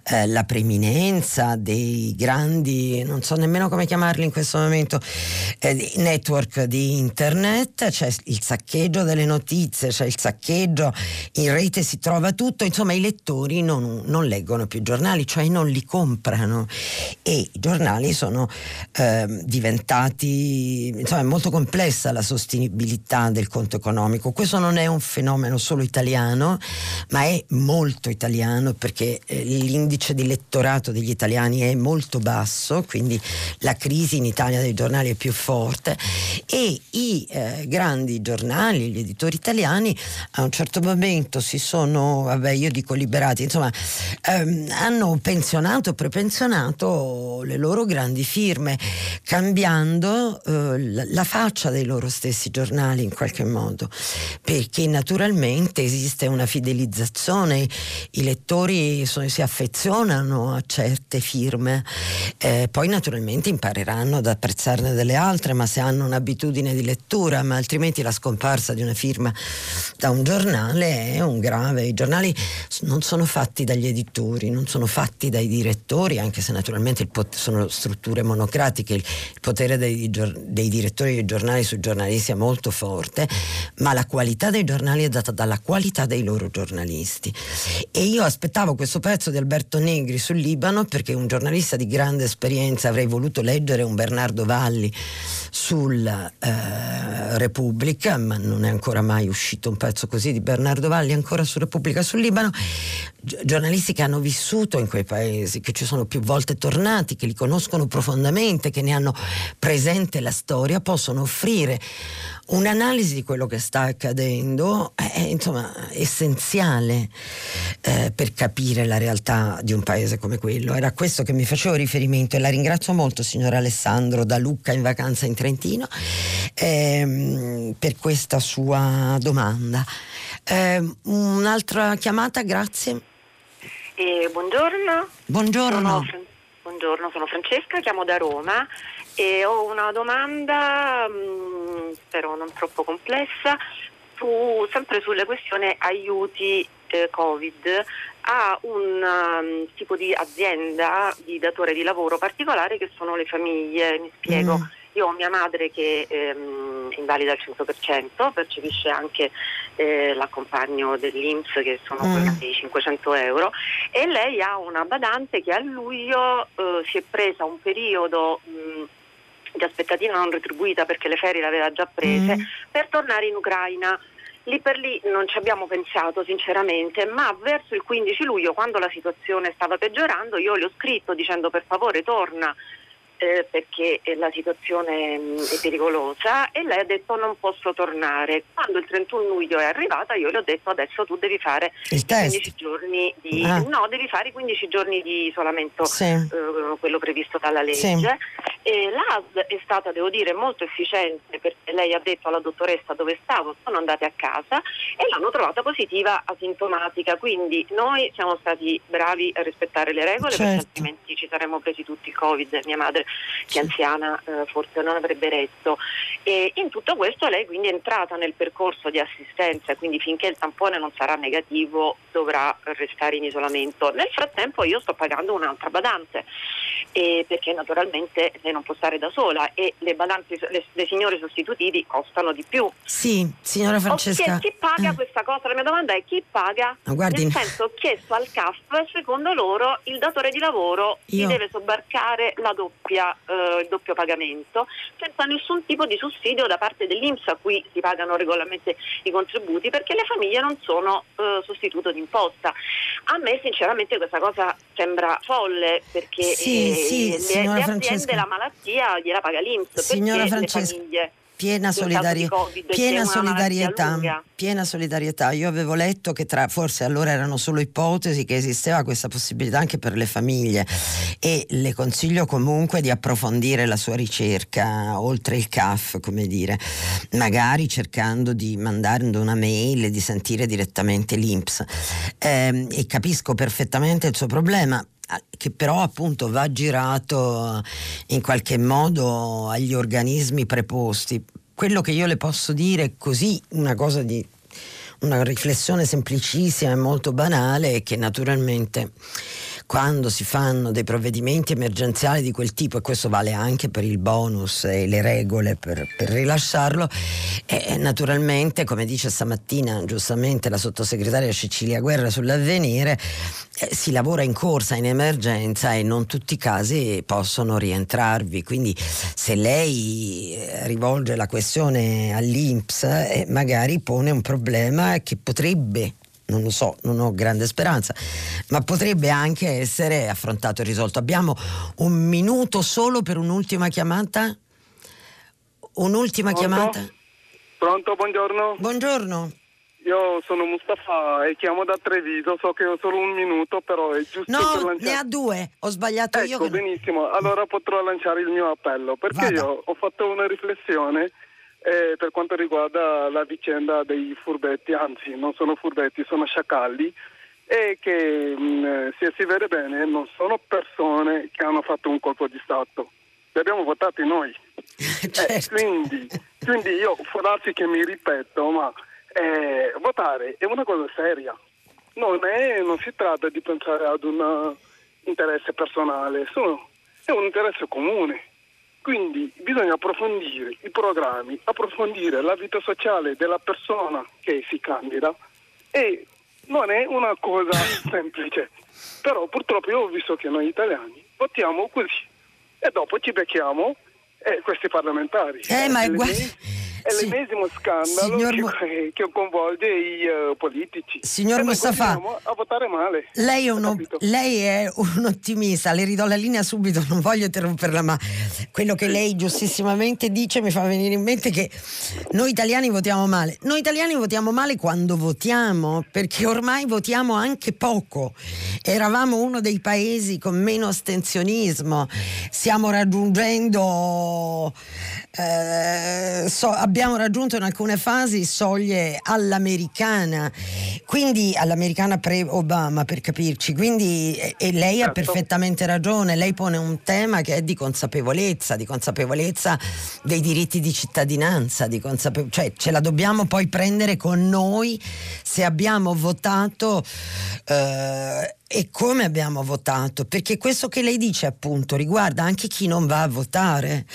eh, la preeminenza dei grandi, non so nemmeno come chiamarli in questo momento, eh, network di internet, c'è il saccheggio delle notizie, c'è il saccheggio, in rete si trova tutto, insomma i lettori non, non leggono più giornali, cioè non li comprano. E i giornali sono eh, diventati, insomma è molto complessa la sostenibilità del conto economico, questo non è un fenomeno solo italiano, ma è molto italiano perché eh, l'indice di lettorato degli italiani è molto basso, quindi la crisi in Italia dei giornali è più forte. E i eh, grandi giornali, gli editori italiani a un certo momento si sono, vabbè io dico liberati, insomma ehm, hanno pensionato, prepensionato le loro grandi firme cambiando eh, la faccia dei loro stessi giornali in qualche modo perché naturalmente esiste una fidelizzazione, i lettori sono, si affezionano a certe firme, eh, poi naturalmente impareranno ad apprezzarne delle altre, ma se hanno un'abitudine di lettura, ma altrimenti la scomparsa di una firma da un giornale è un grave. I non sono fatti dagli editori, non sono fatti dai direttori, anche se naturalmente pot- sono strutture monocratiche, il, potere dei, dei direttori dei giornali sui giornalisti è molto forte, ma la qualità dei giornali è data dalla qualità dei loro giornalisti. E io aspettavo questo pezzo di Alberto Negri sul Libano perché un giornalista di grande esperienza avrei voluto leggere un Bernardo Valli sulla eh, Repubblica, ma non è ancora mai uscito un pezzo così di Bernardo Valli ancora su Repubblica sul Libano. giornalisti che hanno vissuto in quei paesi, che ci sono più volte tornati, che li conoscono profondamente, che ne hanno presente la storia, possono offrire un'analisi di quello che sta accadendo è insomma essenziale eh, per capire la realtà di un paese come quello. Era questo che mi facevo riferimento e la ringrazio molto signor Alessandro da Lucca in vacanza in Trentino ehm, per questa sua domanda. Eh, un'altra chiamata, grazie. Eh, buongiorno. Buongiorno. Sono, buongiorno, sono Francesca, chiamo da Roma e ho una domanda, mh, mm, spero non troppo complessa, su, sempre sulle questioni aiuti eh, Covid a un um, tipo di azienda di datore di lavoro particolare che sono le famiglie. Mi spiego. Mm. Io ho mia madre che ehm, è invalida al 100%, percepisce anche eh, l'accompagno dell'Inps che sono mm. 500 euro e lei ha una badante che a luglio eh, si è presa un periodo mh, mm, di aspettativa non retribuita perché le ferie le aveva già prese, mm. per tornare in Ucraina. Lì per lì non ci abbiamo pensato sinceramente, ma verso il 15 luglio, quando la situazione stava peggiorando, io le ho scritto dicendo per favore torna eh, perché la situazione mh, mm, è pericolosa e lei ha detto non posso tornare. Quando il 31 luglio è arrivata io le ho detto adesso tu devi fare il 15 giorni di ah. no, devi fare i 15 giorni di isolamento, sì. eh, quello previsto dalla legge. Sì. E l'ASD è stata, devo dire, molto efficiente perché lei ha detto alla dottoressa dove stavo, sono andate a casa e l'hanno trovata positiva asintomatica, quindi noi siamo stati bravi a rispettare le regole certo. perché altrimenti ci saremmo presi tutti il Covid, mia madre che anziana eh, forse non avrebbe retto. E in tutto questo lei quindi è entrata nel percorso di assistenza, quindi finché il tampone non sarà negativo dovrà restare in isolamento. Nel frattempo io sto pagando un'altra badante eh, perché naturalmente lei non può stare da sola e le badanti, le, le signore sostitutivi costano di più. Sì, signora Francesca. Chi, chi paga eh. questa cosa? La mia domanda è chi paga? No, guardi... Nel senso, ho chiesto al CAF, secondo loro il datore di lavoro io... deve sobbarcare la doppia, eh, il doppio pagamento senza nessun tipo di sussidio da parte dell'Inps a cui si pagano regolarmente i contributi perché le famiglie non sono eh, sostituto d'imposta. A me sinceramente questa cosa sembra folle perché sì, eh, sì, le, le aziende Francesca. la malattia gliela paga l'Inps. Signora perché Francesca, le famiglie Piena, solidari- piena solidarietà, piena solidarietà. Io avevo letto che tra, forse allora erano solo ipotesi, che esisteva questa possibilità anche per le famiglie e le consiglio comunque di approfondire la sua ricerca oltre il CAF, come dire, magari cercando di mandare una mail e di sentire direttamente l'INPS. Ehm, e capisco perfettamente il suo problema che però appunto va girato in qualche modo agli organismi preposti. Quello che io le posso dire così, una cosa di una riflessione semplicissima e molto banale è che naturalmente quando si fanno dei provvedimenti emergenziali di quel tipo, e questo vale anche per il bonus e le regole per, per rilasciarlo, eh, naturalmente, come dice stamattina giustamente la sottosegretaria Cecilia Guerra sull'avvenire, eh, si lavora in corsa, in emergenza e non tutti i casi possono rientrarvi. Quindi se lei eh, rivolge la questione all'Inps, eh, magari pone un problema che potrebbe non lo so, non ho grande speranza, ma potrebbe anche essere affrontato e risolto. Abbiamo un minuto solo per un'ultima chiamata? Un'ultima Pronto? chiamata? Pronto, buongiorno. Buongiorno. Io sono Mustafa e chiamo da Treviso, so che ho solo un minuto, però è giusto per No, lanciare... ne ha due, ho sbagliato io. Ecco, che- benissimo, allora potrò lanciare il mio appello, perché Vada. io ho fatto una riflessione eh, per quanto riguarda la vicenda dei furbetti, anzi non sono furbetti, sono sciacalli, e che mh, se si vede bene non sono persone che hanno fatto un colpo di Stato, li abbiamo votati noi. Eh, Certo. quindi, quindi io, può darsi che mi ripeto, ma eh, votare è una cosa seria. Non, è- non si tratta di pensare ad un eh, interesse personale, sono- è un interesse comune. Quindi bisogna approfondire i programmi, approfondire la vita sociale della persona che si candida e non è una cosa semplice. Però purtroppo io ho visto che noi italiani votiamo così e dopo ci becchiamo eh, questi parlamentari. Eh, ma è guarda- è sì. l'ennesimo scandalo Signor che, che coinvolge i eh, politici. Signor e Mustafa, a votare male. Lei è, uno- lei è un ottimista, le ridò la linea subito, non voglio interromperla, ma quello che lei giustissimamente dice mi fa venire in mente che noi italiani votiamo male. Noi italiani votiamo male quando votiamo, perché ormai votiamo anche poco. Eravamo uno dei paesi con meno astensionismo, stiamo raggiungendo, eh, so- abbiamo raggiunto in alcune fasi soglie all'americana, quindi all'americana pre-Obama per capirci, quindi e, lei ha Certo. perfettamente ragione, lei pone un tema che è di consapevolezza, di consapevolezza dei diritti di cittadinanza, di consape- cioè ce la dobbiamo poi prendere con noi se abbiamo votato eh, e come abbiamo votato, perché questo che lei dice appunto riguarda anche chi non va a votare,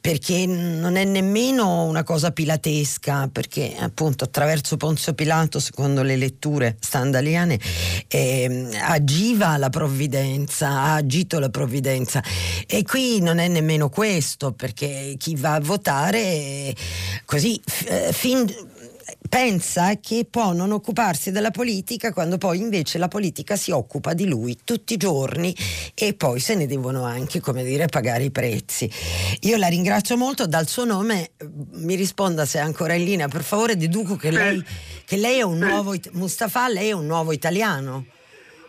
perché non è nemmeno una cosa pilatesca, perché appunto attraverso Ponzio Pilato, secondo le letture standaliane, ehm, agiva la provvidenza, ha agito la provvidenza. E qui non è nemmeno questo, perché chi va a votare eh, così eh, fin pensa che può non occuparsi della politica quando poi invece la politica si occupa di lui tutti i giorni e poi se ne devono anche, come dire, pagare i prezzi. Io la ringrazio molto, dal suo nome eh, mi risponda se è ancora in linea, per favore deduco che lei, che lei è un nuovo, Mustafa, lei è un nuovo italiano.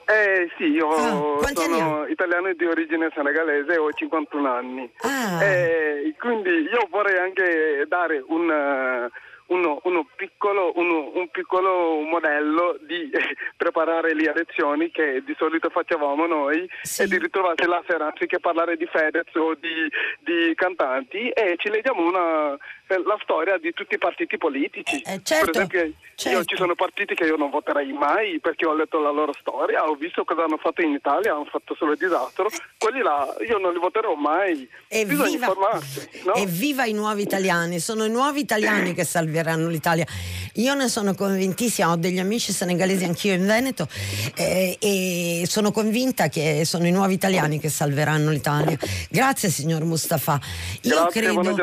Eh sì, io Ah, sono italiano di origine senegalese ho 51 anni. Ah. Eh, quindi io vorrei anche dare un, eh, uno, uno piccolo, uno- un piccolo modello di eh, preparare le elezioni che di solito facevamo noi Sì. e di ritrovarsi la sera anziché parlare di Fedez o di, di cantanti e ci leggiamo una, eh, la storia di tutti i partiti politici. Eh, certo, per esempio io certo. ci sono partiti che io non voterei mai perché ho letto la loro storia, ho visto cosa hanno fatto in Italia, hanno fatto solo disastro, quelli là io non li voterò mai. Bisogna Evviva, informarsi, no? evviva i nuovi italiani, sono i nuovi italiani che salveranno salveranno l'Italia. Io ne sono convintissima, ho degli amici senegalesi anch'io in Veneto eh, e sono convinta che sono i nuovi italiani che salveranno l'Italia. Grazie signor Mustafa. Io Grazie, credo,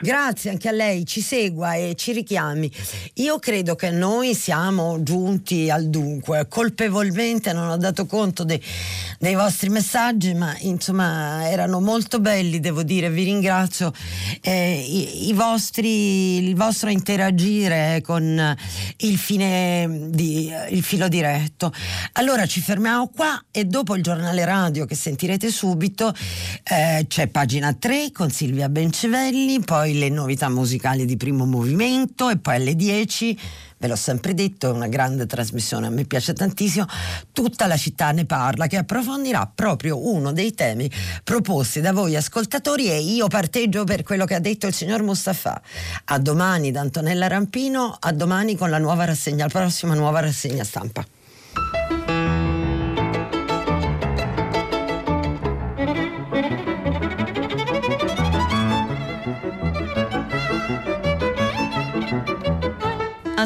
grazie anche a lei, ci segua e ci richiami. Io credo che noi siamo giunti al dunque, colpevolmente non ho dato conto dei, dei vostri messaggi, ma insomma erano molto belli, devo dire, vi ringrazio. Eh, i, i vostri, il vostro interagire con il, fine di, il filo diretto. Allora ci fermiamo qua e dopo il giornale radio che sentirete subito eh, c'è pagina 3 con Silvia Bencivelli, poi le novità musicali di primo movimento e poi alle 10 ve l'ho sempre detto, è una grande trasmissione, a me piace tantissimo, tutta la città ne parla, che approfondirà proprio uno dei temi proposti da voi ascoltatori e io parteggio per quello che ha detto il signor Mustafa. A domani da Antonella Rampino, a domani con la nuova rassegna, la prossima nuova rassegna stampa.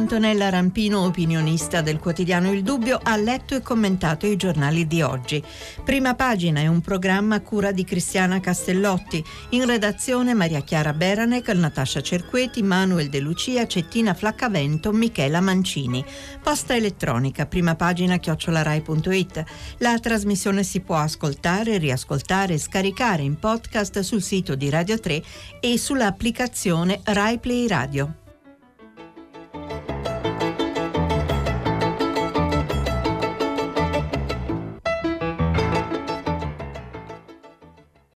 Antonella Rampino, opinionista del quotidiano Il Dubbio, ha letto e commentato i giornali di oggi. Prima pagina è un programma a cura di Cristiana Castellotti. In redazione Maria Chiara Beranec, Natascia Cerqueti, Manuel De Lucia, Cettina Flaccavento, Michela Mancini. Posta elettronica, prima pagina chiocciolarai.it. La trasmissione si può ascoltare, riascoltare e scaricare in podcast sul sito di Radio 3 e sull'applicazione Rai Play Radio.